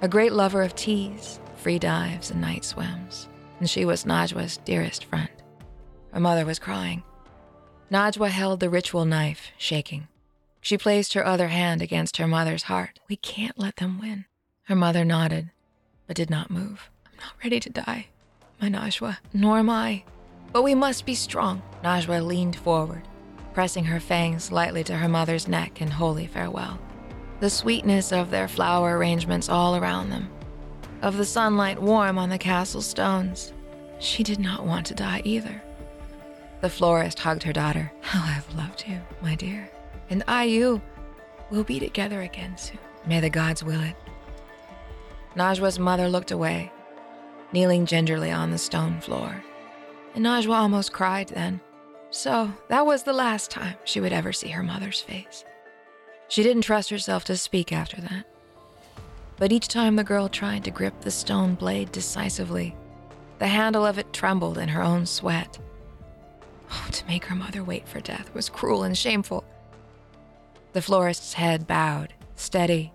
Speaker 1: a great lover of teas, free dives, and night swims and she was Najwa's dearest friend. Her mother was crying. Najwa held the ritual knife, shaking. She placed her other hand against her mother's heart. We can't let them win. Her mother nodded, but did not move. I'm not ready to die, my Najwa, nor am I. But we must be strong. Najwa leaned forward, pressing her fangs lightly to her mother's neck in holy farewell. The sweetness of their flower arrangements all around them, of the sunlight warm on the castle stones. She did not want to die either. The florist hugged her daughter. How I've loved you, my dear. And I you will be together again soon. May the gods will it. Najwa's mother looked away, kneeling gingerly on the stone floor. And Najwa almost cried then. So that was the last time she would ever see her mother's face. She didn't trust herself to speak after that. But each time the girl tried to grip the stone blade decisively, the handle of it trembled in her own sweat. Oh, to make her mother wait for death was cruel and shameful. The florist's head bowed, steady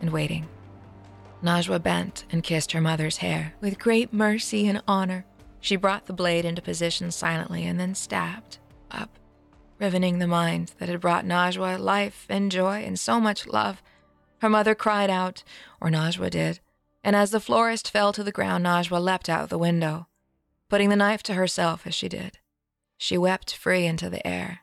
Speaker 1: and waiting. Najwa bent and kissed her mother's hair. With great mercy and honor, she brought the blade into position silently and then stabbed up, rivening the mind that had brought Najwa life and joy and so much love. Her mother cried out, or Najwa did, and as the florist fell to the ground, Najwa leapt out of the window, putting the knife to herself as she did. She wept free into the air.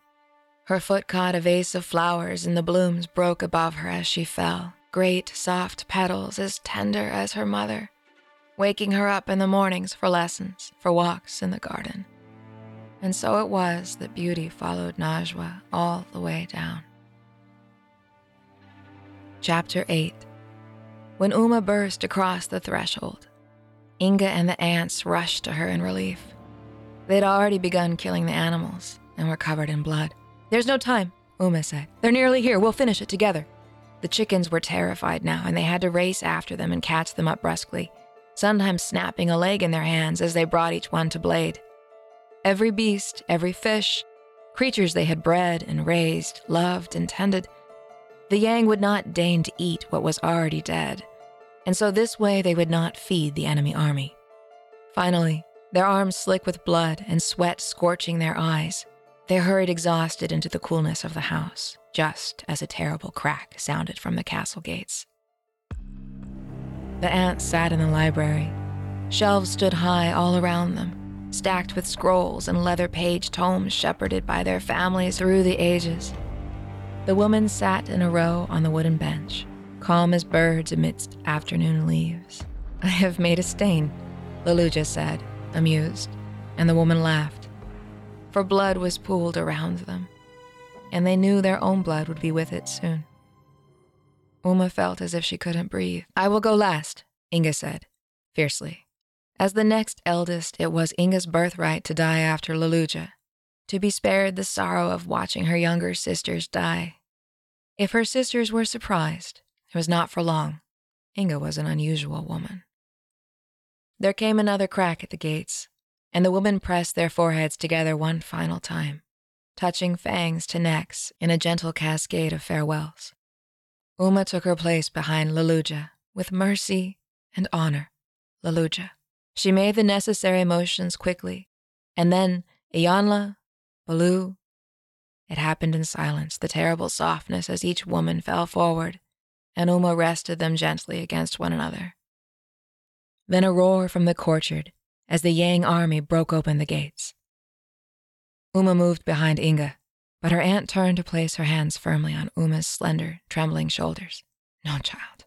Speaker 1: Her foot caught a vase of flowers, and the blooms broke above her as she fell great soft petals as tender as her mother, waking her up in the mornings for lessons, for walks in the garden. And so it was that beauty followed Najwa all the way down. Chapter 8 When Ouma burst across the threshold, Inga and the aunts rushed to her in relief. They'd already begun killing the animals and were covered in blood. There's no time, Ouma said. They're nearly here. We'll finish it together. The chickens were terrified now, and they had to race after them and catch them up brusquely, sometimes snapping a leg in their hands as they brought each one to blade. Every beast, every fish, creatures they had bred and raised, loved and tended, the Yang would not deign to eat what was already dead, and so this way they would not feed the enemy army. Finally, their arms slick with blood and sweat scorching their eyes, they hurried exhausted into the coolness of the house just as a terrible crack sounded from the castle gates. The aunts sat in the library. Shelves stood high all around them, stacked with scrolls and leather page tomes shepherded by their families through the ages. The woman sat in a row on the wooden bench, calm as birds amidst afternoon leaves. I have made a stain, Leluja said, amused, and the woman laughed, for blood was pooled around them and they knew their own blood would be with it soon. Ouma felt as if she couldn't breathe. I will go last, Inga said, fiercely. As the next eldest, it was Inga's birthright to die after Leluja, to be spared the sorrow of watching her younger sisters die. If her sisters were surprised, it was not for long. Inga was an unusual woman. There came another crack at the gates, and the women pressed their foreheads together one final time touching fangs to necks in a gentle cascade of farewells. Ouma took her place behind Leluja with mercy and honor. Leluja. She made the necessary motions quickly, and then Iyanla, Baloo. It happened in silence, the terrible softness as each woman fell forward, and Ouma rested them gently against one another. Then a roar from the courtyard as the Yang army broke open the gates. Ouma moved behind Inga, but her aunt turned to place her hands firmly on Ouma's slender, trembling shoulders. No, child.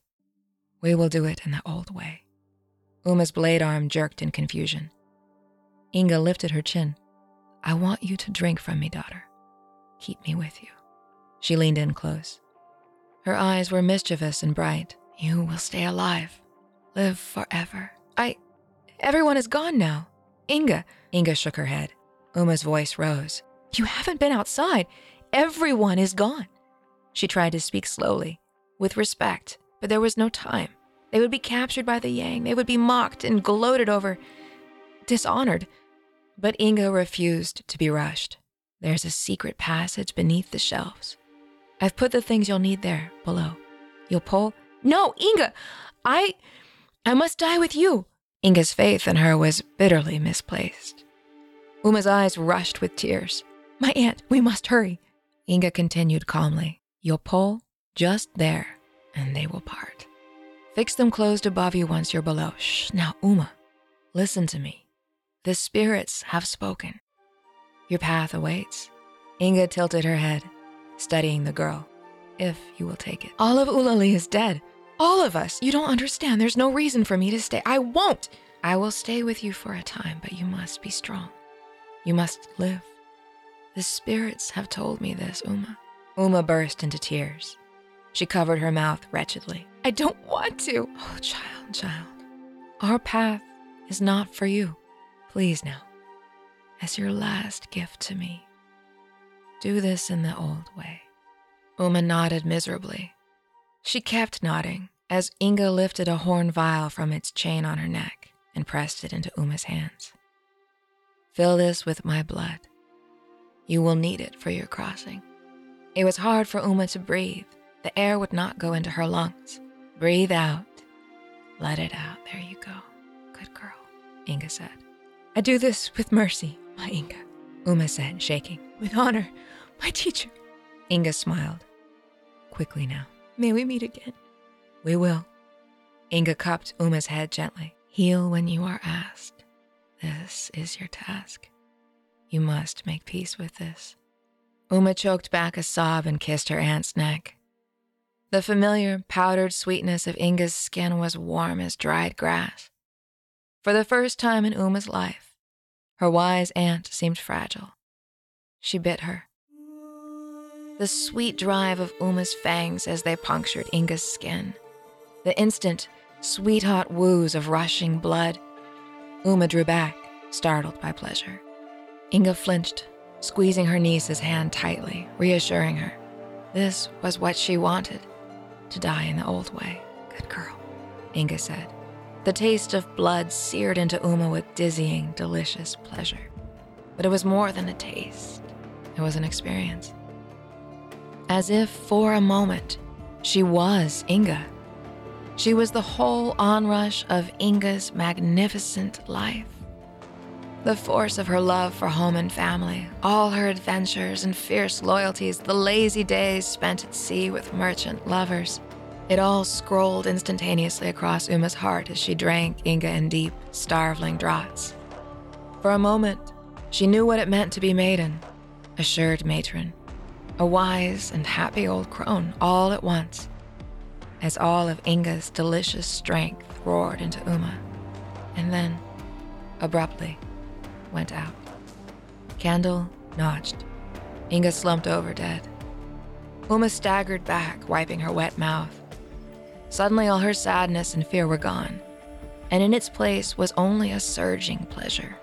Speaker 1: We will do it in the old way. Ouma's blade arm jerked in confusion. Inga lifted her chin. I want you to drink from me, daughter. Keep me with you. She leaned in close. Her eyes were mischievous and bright. You will stay alive, live forever. I. Everyone is gone now. Inga. Inga shook her head. Ouma's voice rose. You haven't been outside. Everyone is gone. She tried to speak slowly, with respect, but there was no time. They would be captured by the Yang. They would be mocked and gloated over, dishonored. But Inga refused to be rushed. There's a secret passage beneath the shelves. I've put the things you'll need there, below. You'll pull. No, Inga! I. I must die with you. Inga's faith in her was bitterly misplaced. Ouma's eyes rushed with tears. My aunt, we must hurry. Inga continued calmly. You'll pull just there, and they will part. Fix them closed above you once you're below. Shh, now, Ouma, listen to me. The spirits have spoken. Your path awaits. Inga tilted her head, studying the girl. If you will take it. All of Ulali is dead. All of us. You don't understand. There's no reason for me to stay. I won't. I will stay with you for a time, but you must be strong. You must live. The spirits have told me this, Ouma. Ouma burst into tears. She covered her mouth wretchedly. I don't want to. Oh, child, child. Our path is not for you. Please now, as your last gift to me, do this in the old way. Ouma nodded miserably. She kept nodding as Inga lifted a horn vial from its chain on her neck and pressed it into Ouma's hands. Fill this with my blood. You will need it for your crossing. It was hard for Ouma to breathe. The air would not go into her lungs. Breathe out. Let it out. There you go. Good girl, Inga said. I do this with mercy, my Inga, Ouma said, shaking. With honor, my teacher. Inga smiled. Quickly now. May we meet again? We will. Inga cupped Ouma's head gently. Heal when you are asked. This is your task. You must make peace with this. Ouma choked back a sob and kissed her aunt's neck. The familiar powdered sweetness of Inga's skin was warm as dried grass. For the first time in Ouma's life, her wise aunt seemed fragile. She bit her. The sweet drive of Ouma's fangs as they punctured Inga's skin. The instant, sweet hot woos of rushing blood. Ouma drew back, startled by pleasure. Inga flinched, squeezing her niece's hand tightly, reassuring her. This was what she wanted to die in the old way. Good girl, Inga said. The taste of blood seared into Ouma with dizzying, delicious pleasure. But it was more than a taste, it was an experience. As if for a moment, she was Inga. She was the whole onrush of Inga's magnificent life. The force of her love for home and family, all her adventures and fierce loyalties, the lazy days spent at sea with merchant lovers. It all scrolled instantaneously across Ouma's heart as she drank Inga in deep, starveling draughts. For a moment, she knew what it meant to be maiden, assured matron, a wise and happy old crone all at once, as all of Inga's delicious strength roared into Ouma, and then, abruptly, went out. Candle notched. Inga slumped over dead. Ouma staggered back, wiping her wet mouth. Suddenly, all her sadness and fear were gone, and in its place was only a surging pleasure.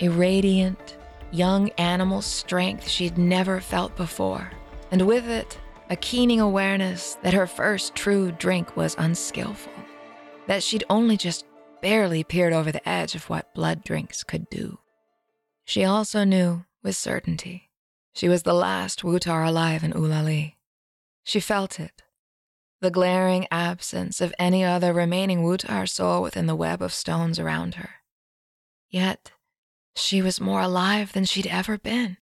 Speaker 1: A radiant, young animal strength she'd never felt before, and with it, a keening awareness that her first true drink was unskillful, that she'd only just barely peered over the edge of what blood drinks could do. She also knew, with certainty, she was the last Wutar alive in Ulali. She felt it. The glaring absence of any other remaining Wutar soul within the web of stones around her. Yet, she was more alive than she'd ever been.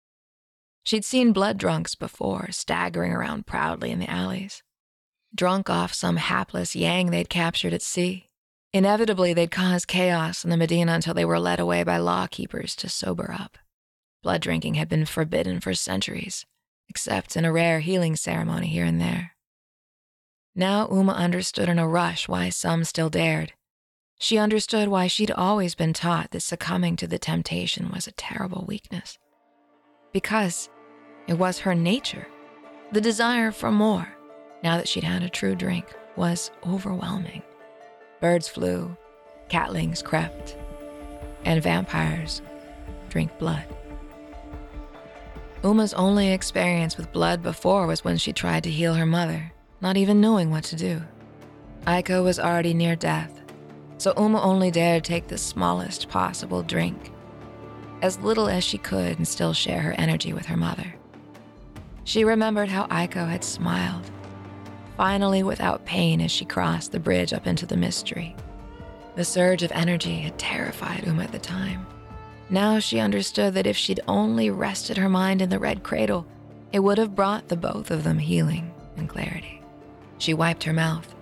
Speaker 1: She'd seen blood drunks before, staggering around proudly in the alleys. Drunk off some hapless yang they'd captured at sea. Inevitably, they'd cause chaos in the Medina until they were led away by law keepers to sober up. Blood drinking had been forbidden for centuries, except in a rare healing ceremony here and there. Now Ouma understood in a rush why some still dared. She understood why she'd always been taught that succumbing to the temptation was a terrible weakness. Because it was her nature. The desire for more, now that she'd had a true drink, was overwhelming. Birds flew, catlings crept, and vampires drink blood. Ouma's only experience with blood before was when she tried to heal her mother, not even knowing what to do. Aiko was already near death, so Ouma only dared take the smallest possible drink, as little as she could, and still share her energy with her mother. She remembered how Aiko had smiled finally without pain as she crossed the bridge up into the mystery. The surge of energy had terrified Ouma at the time. Now she understood that if she'd only rested her mind in the red cradle, it would have brought the both of them healing and clarity. She wiped her mouth.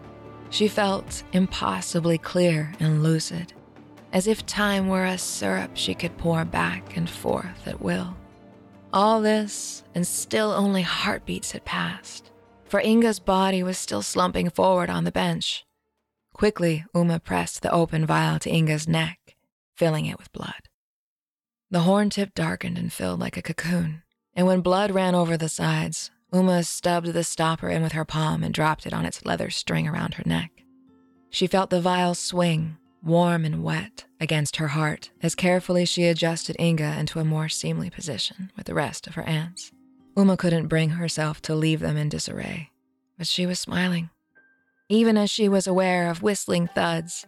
Speaker 1: She felt impossibly clear and lucid, as if time were a syrup she could pour back and forth at will. All this, and still only heartbeats had passed for Inga's body was still slumping forward on the bench. Quickly, Ouma pressed the open vial to Inga's neck, filling it with blood. The horn tip darkened and filled like a cocoon, and when blood ran over the sides, Ouma stubbed the stopper in with her palm and dropped it on its leather string around her neck. She felt the vial swing, warm and wet, against her heart as carefully she adjusted Inga into a more seemly position with the rest of her aunts. Ouma couldn't bring herself to leave them in disarray, but she was smiling. Even as she was aware of whistling thuds,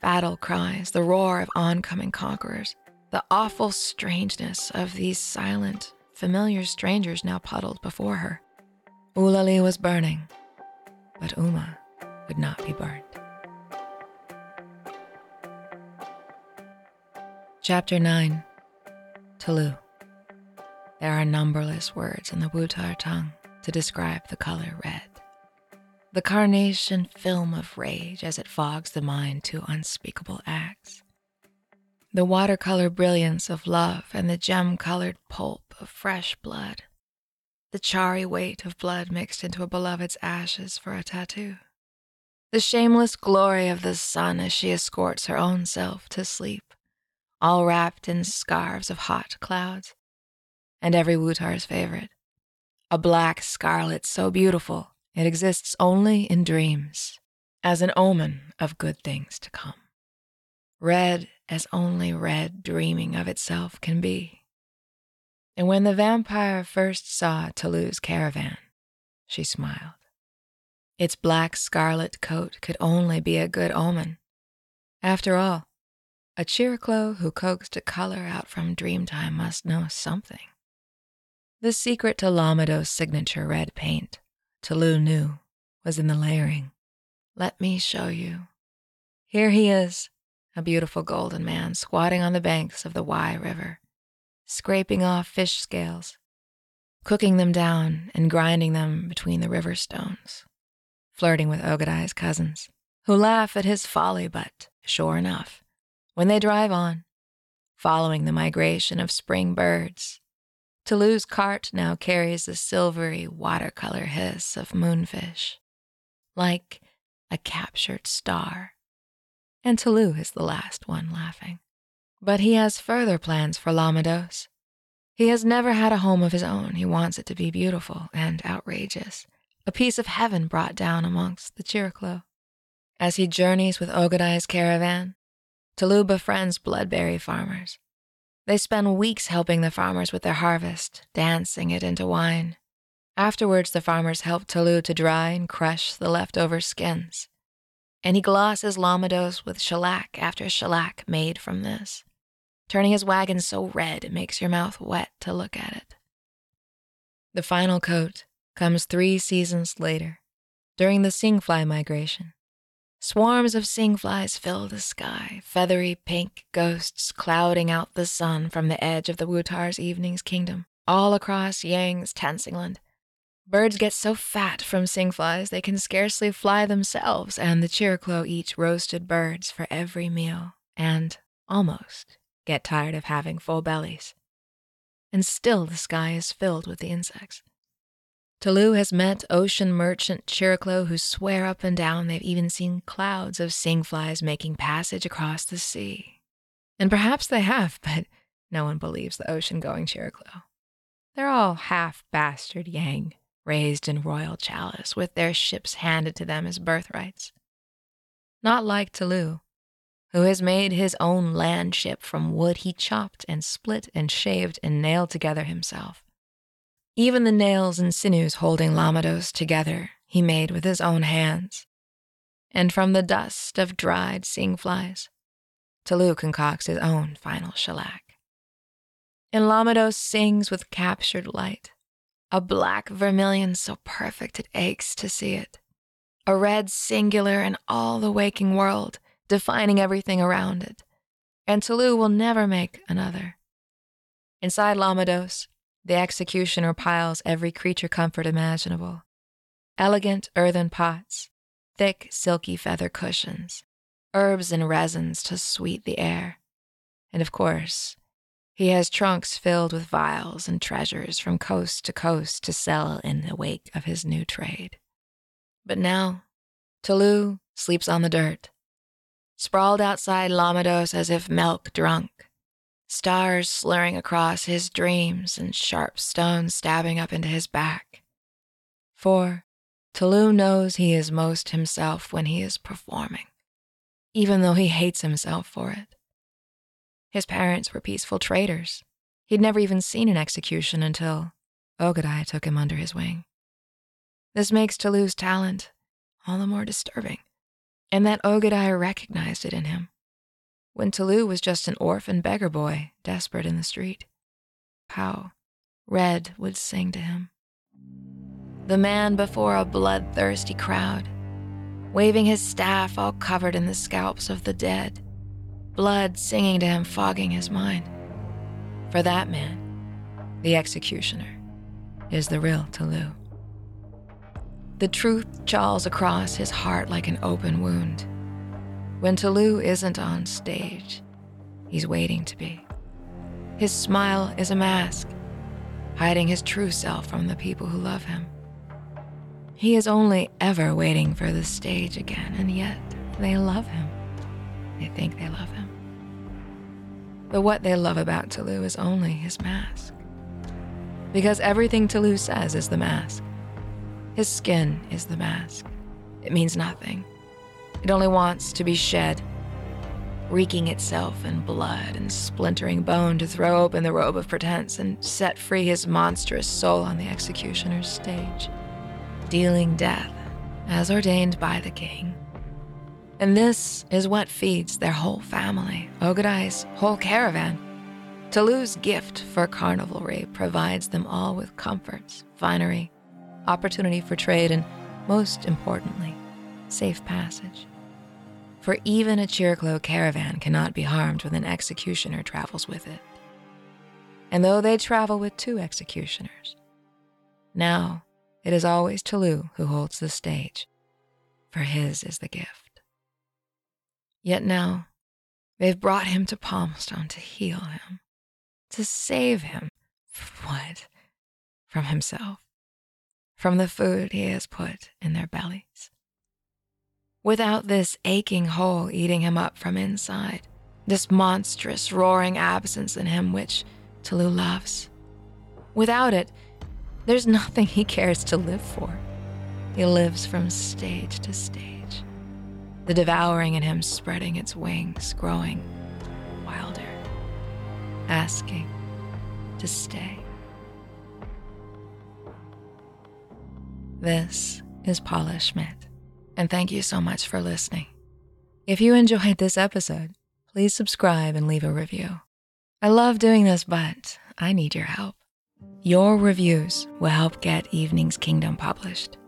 Speaker 1: battle cries, the roar of oncoming conquerors, the awful strangeness of these silent, familiar strangers now puddled before her. Ulali was burning, but Ouma would not be burnt. Chapter 9 Tulu. There are numberless words in the Wutar tongue to describe the color red. The carnation film of rage as it fogs the mind to unspeakable acts. The watercolor brilliance of love and the gem colored pulp of fresh blood. The charry weight of blood mixed into a beloved's ashes for a tattoo. The shameless glory of the sun as she escorts her own self to sleep, all wrapped in scarves of hot clouds and every Wutar's favorite. A black scarlet so beautiful it exists only in dreams, as an omen of good things to come. Red as only red dreaming of itself can be. And when the vampire first saw Tulu's caravan, she smiled. Its black scarlet coat could only be a good omen. After all, a Chiriclo who coaxed a color out from Dreamtime must know something. The secret to Lamado's signature red paint, Tulu knew, was in the layering. Let me show you. Here he is, a beautiful golden man squatting on the banks of the Wye River, scraping off fish scales, cooking them down and grinding them between the river stones, flirting with Ogadai's cousins, who laugh at his folly, but, sure enough, when they drive on, following the migration of spring birds, Tulu's cart now carries the silvery watercolor hiss of moonfish, like a captured star. And Tulu is the last one laughing. But he has further plans for Lamados. He has never had a home of his own. He wants it to be beautiful and outrageous, a piece of heaven brought down amongst the Chiriclo. As he journeys with Ogadai's caravan, Tulu befriends bloodberry farmers they spend weeks helping the farmers with their harvest, dancing it into wine. Afterwards, the farmers help Tulu to dry and crush the leftover skins. And he glosses Lamados with shellac after shellac made from this, turning his wagon so red it makes your mouth wet to look at it. The final coat comes three seasons later, during the singfly migration. Swarms of singflies fill the sky, feathery pink ghosts clouding out the sun from the edge of the Wutar's evening's kingdom, all across Yang's Tensingland. Birds get so fat from sing flies they can scarcely fly themselves, and the Chiriclo eat roasted birds for every meal, and, almost, get tired of having full bellies. And still the sky is filled with the insects. Tulu has met ocean merchant Chiriclo who swear up and down they've even seen clouds of sing flies making passage across the sea. And perhaps they have, but no one believes the ocean going Chiriclo. They're all half bastard Yang, raised in royal chalice, with their ships handed to them as birthrights. Not like Tulu, who has made his own land ship from wood he chopped and split and shaved and nailed together himself. Even the nails and sinews holding Lamados together he made with his own hands. And from the dust of dried singflies, Tulu concocts his own final shellac. And Lamados sings with captured light, a black vermilion so perfect it aches to see it, a red singular in all the waking world, defining everything around it. And Tulu will never make another. Inside Lamados, the executioner piles every creature comfort imaginable elegant earthen pots, thick, silky feather cushions, herbs and resins to sweet the air, and of course, He has trunks filled with vials and treasures from coast to coast to sell in the wake of his new trade. But now, Tulu sleeps on the dirt, sprawled outside Lamados as if milk drunk, stars slurring across his dreams and sharp stones stabbing up into his back. For Tulu knows he is most himself when he is performing, even though he hates himself for it. His parents were peaceful traders. He'd never even seen an execution until Ogadai took him under his wing. This makes Tulu's talent all the more disturbing, and that Ogadai recognized it in him. When Tulu was just an orphan beggar boy, desperate in the street. How Red would sing to him. The man before a bloodthirsty crowd, waving his staff all covered in the scalps of the dead, blood singing to him, fogging his mind. For that man, the executioner, is the real Tulu. The truth jawls across his heart like an open wound. When Tulu isn't on stage, he's waiting to be. His smile is a mask, hiding his true self from the people who love him. He is only ever waiting for the stage again, and yet they love him. They think they love him. But what they love about Tulu is only his mask. Because everything Tulu says is the mask. His skin is the mask. It means nothing. It only wants to be shed, reeking itself in blood and splintering bone to throw open the robe of pretense and set free his monstrous soul on the executioner's stage, dealing death as ordained by the king. And this is what feeds their whole family, Ogadai's whole caravan. Tulu's gift for carnivalry provides them all with comforts, finery, opportunity for trade, and most importantly, safe passage. For even a Chiriclo caravan cannot be harmed when an executioner travels with it. And though they travel with two executioners, now it is always Tulu who holds the stage, for his is the gift. Yet now they've brought him to Palmstone to heal him, to save him. From what? From himself from the food he has put in their bellies. Without this aching hole eating him up from inside, this monstrous roaring absence in him which Tulu loves. Without it, there's nothing he cares to live for. He lives from stage to stage, the devouring in him spreading its wings, growing wilder, asking to stay. This is Paula Schmidt, and thank you so much for listening. If you enjoyed this episode, please subscribe and leave a review. I love doing this, but I need your help. Your reviews will help get Evening's Kingdom published.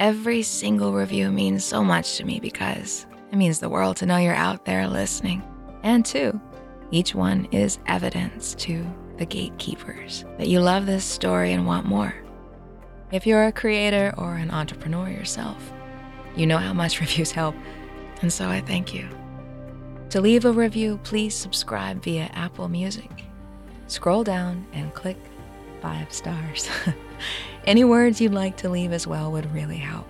Speaker 1: Every single review means so much to me because it means the world to know you're out there listening. And two, each one is evidence to the gatekeepers that you love this story and want more. If you're a creator or an entrepreneur yourself, you know how much reviews help, and so I thank you. To leave a review, please subscribe via Apple Music. Scroll down and click five stars. Any words you'd like to leave as well would really help.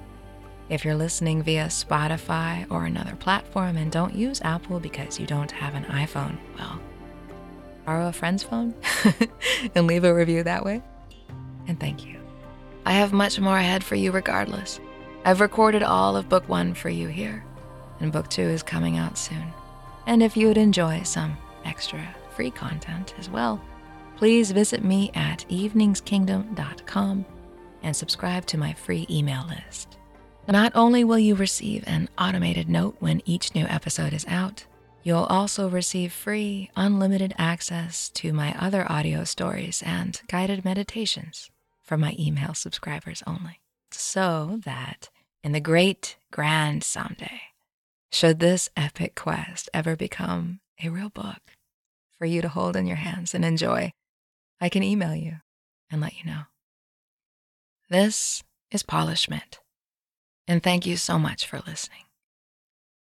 Speaker 1: If you're listening via Spotify or another platform and don't use Apple because you don't have an iPhone, well, borrow a friend's phone and leave a review that way. And thank you. I have much more ahead for you regardless. I've recorded all of book one for you here, and book two is coming out soon. And if you would enjoy some extra free content as well, please visit me at eveningskingdom.com and subscribe to my free email list. Not only will you receive an automated note when each new episode is out, you'll also receive free, unlimited access to my other audio stories and guided meditations for my email subscribers only. So that in the great grand someday, should this epic quest ever become a real book for you to hold in your hands and enjoy, I can email you and let you know. This is Paula Schmidt, and thank you so much for listening.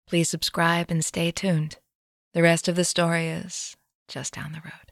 Speaker 1: Please subscribe and stay tuned. The rest of the story is just down the road.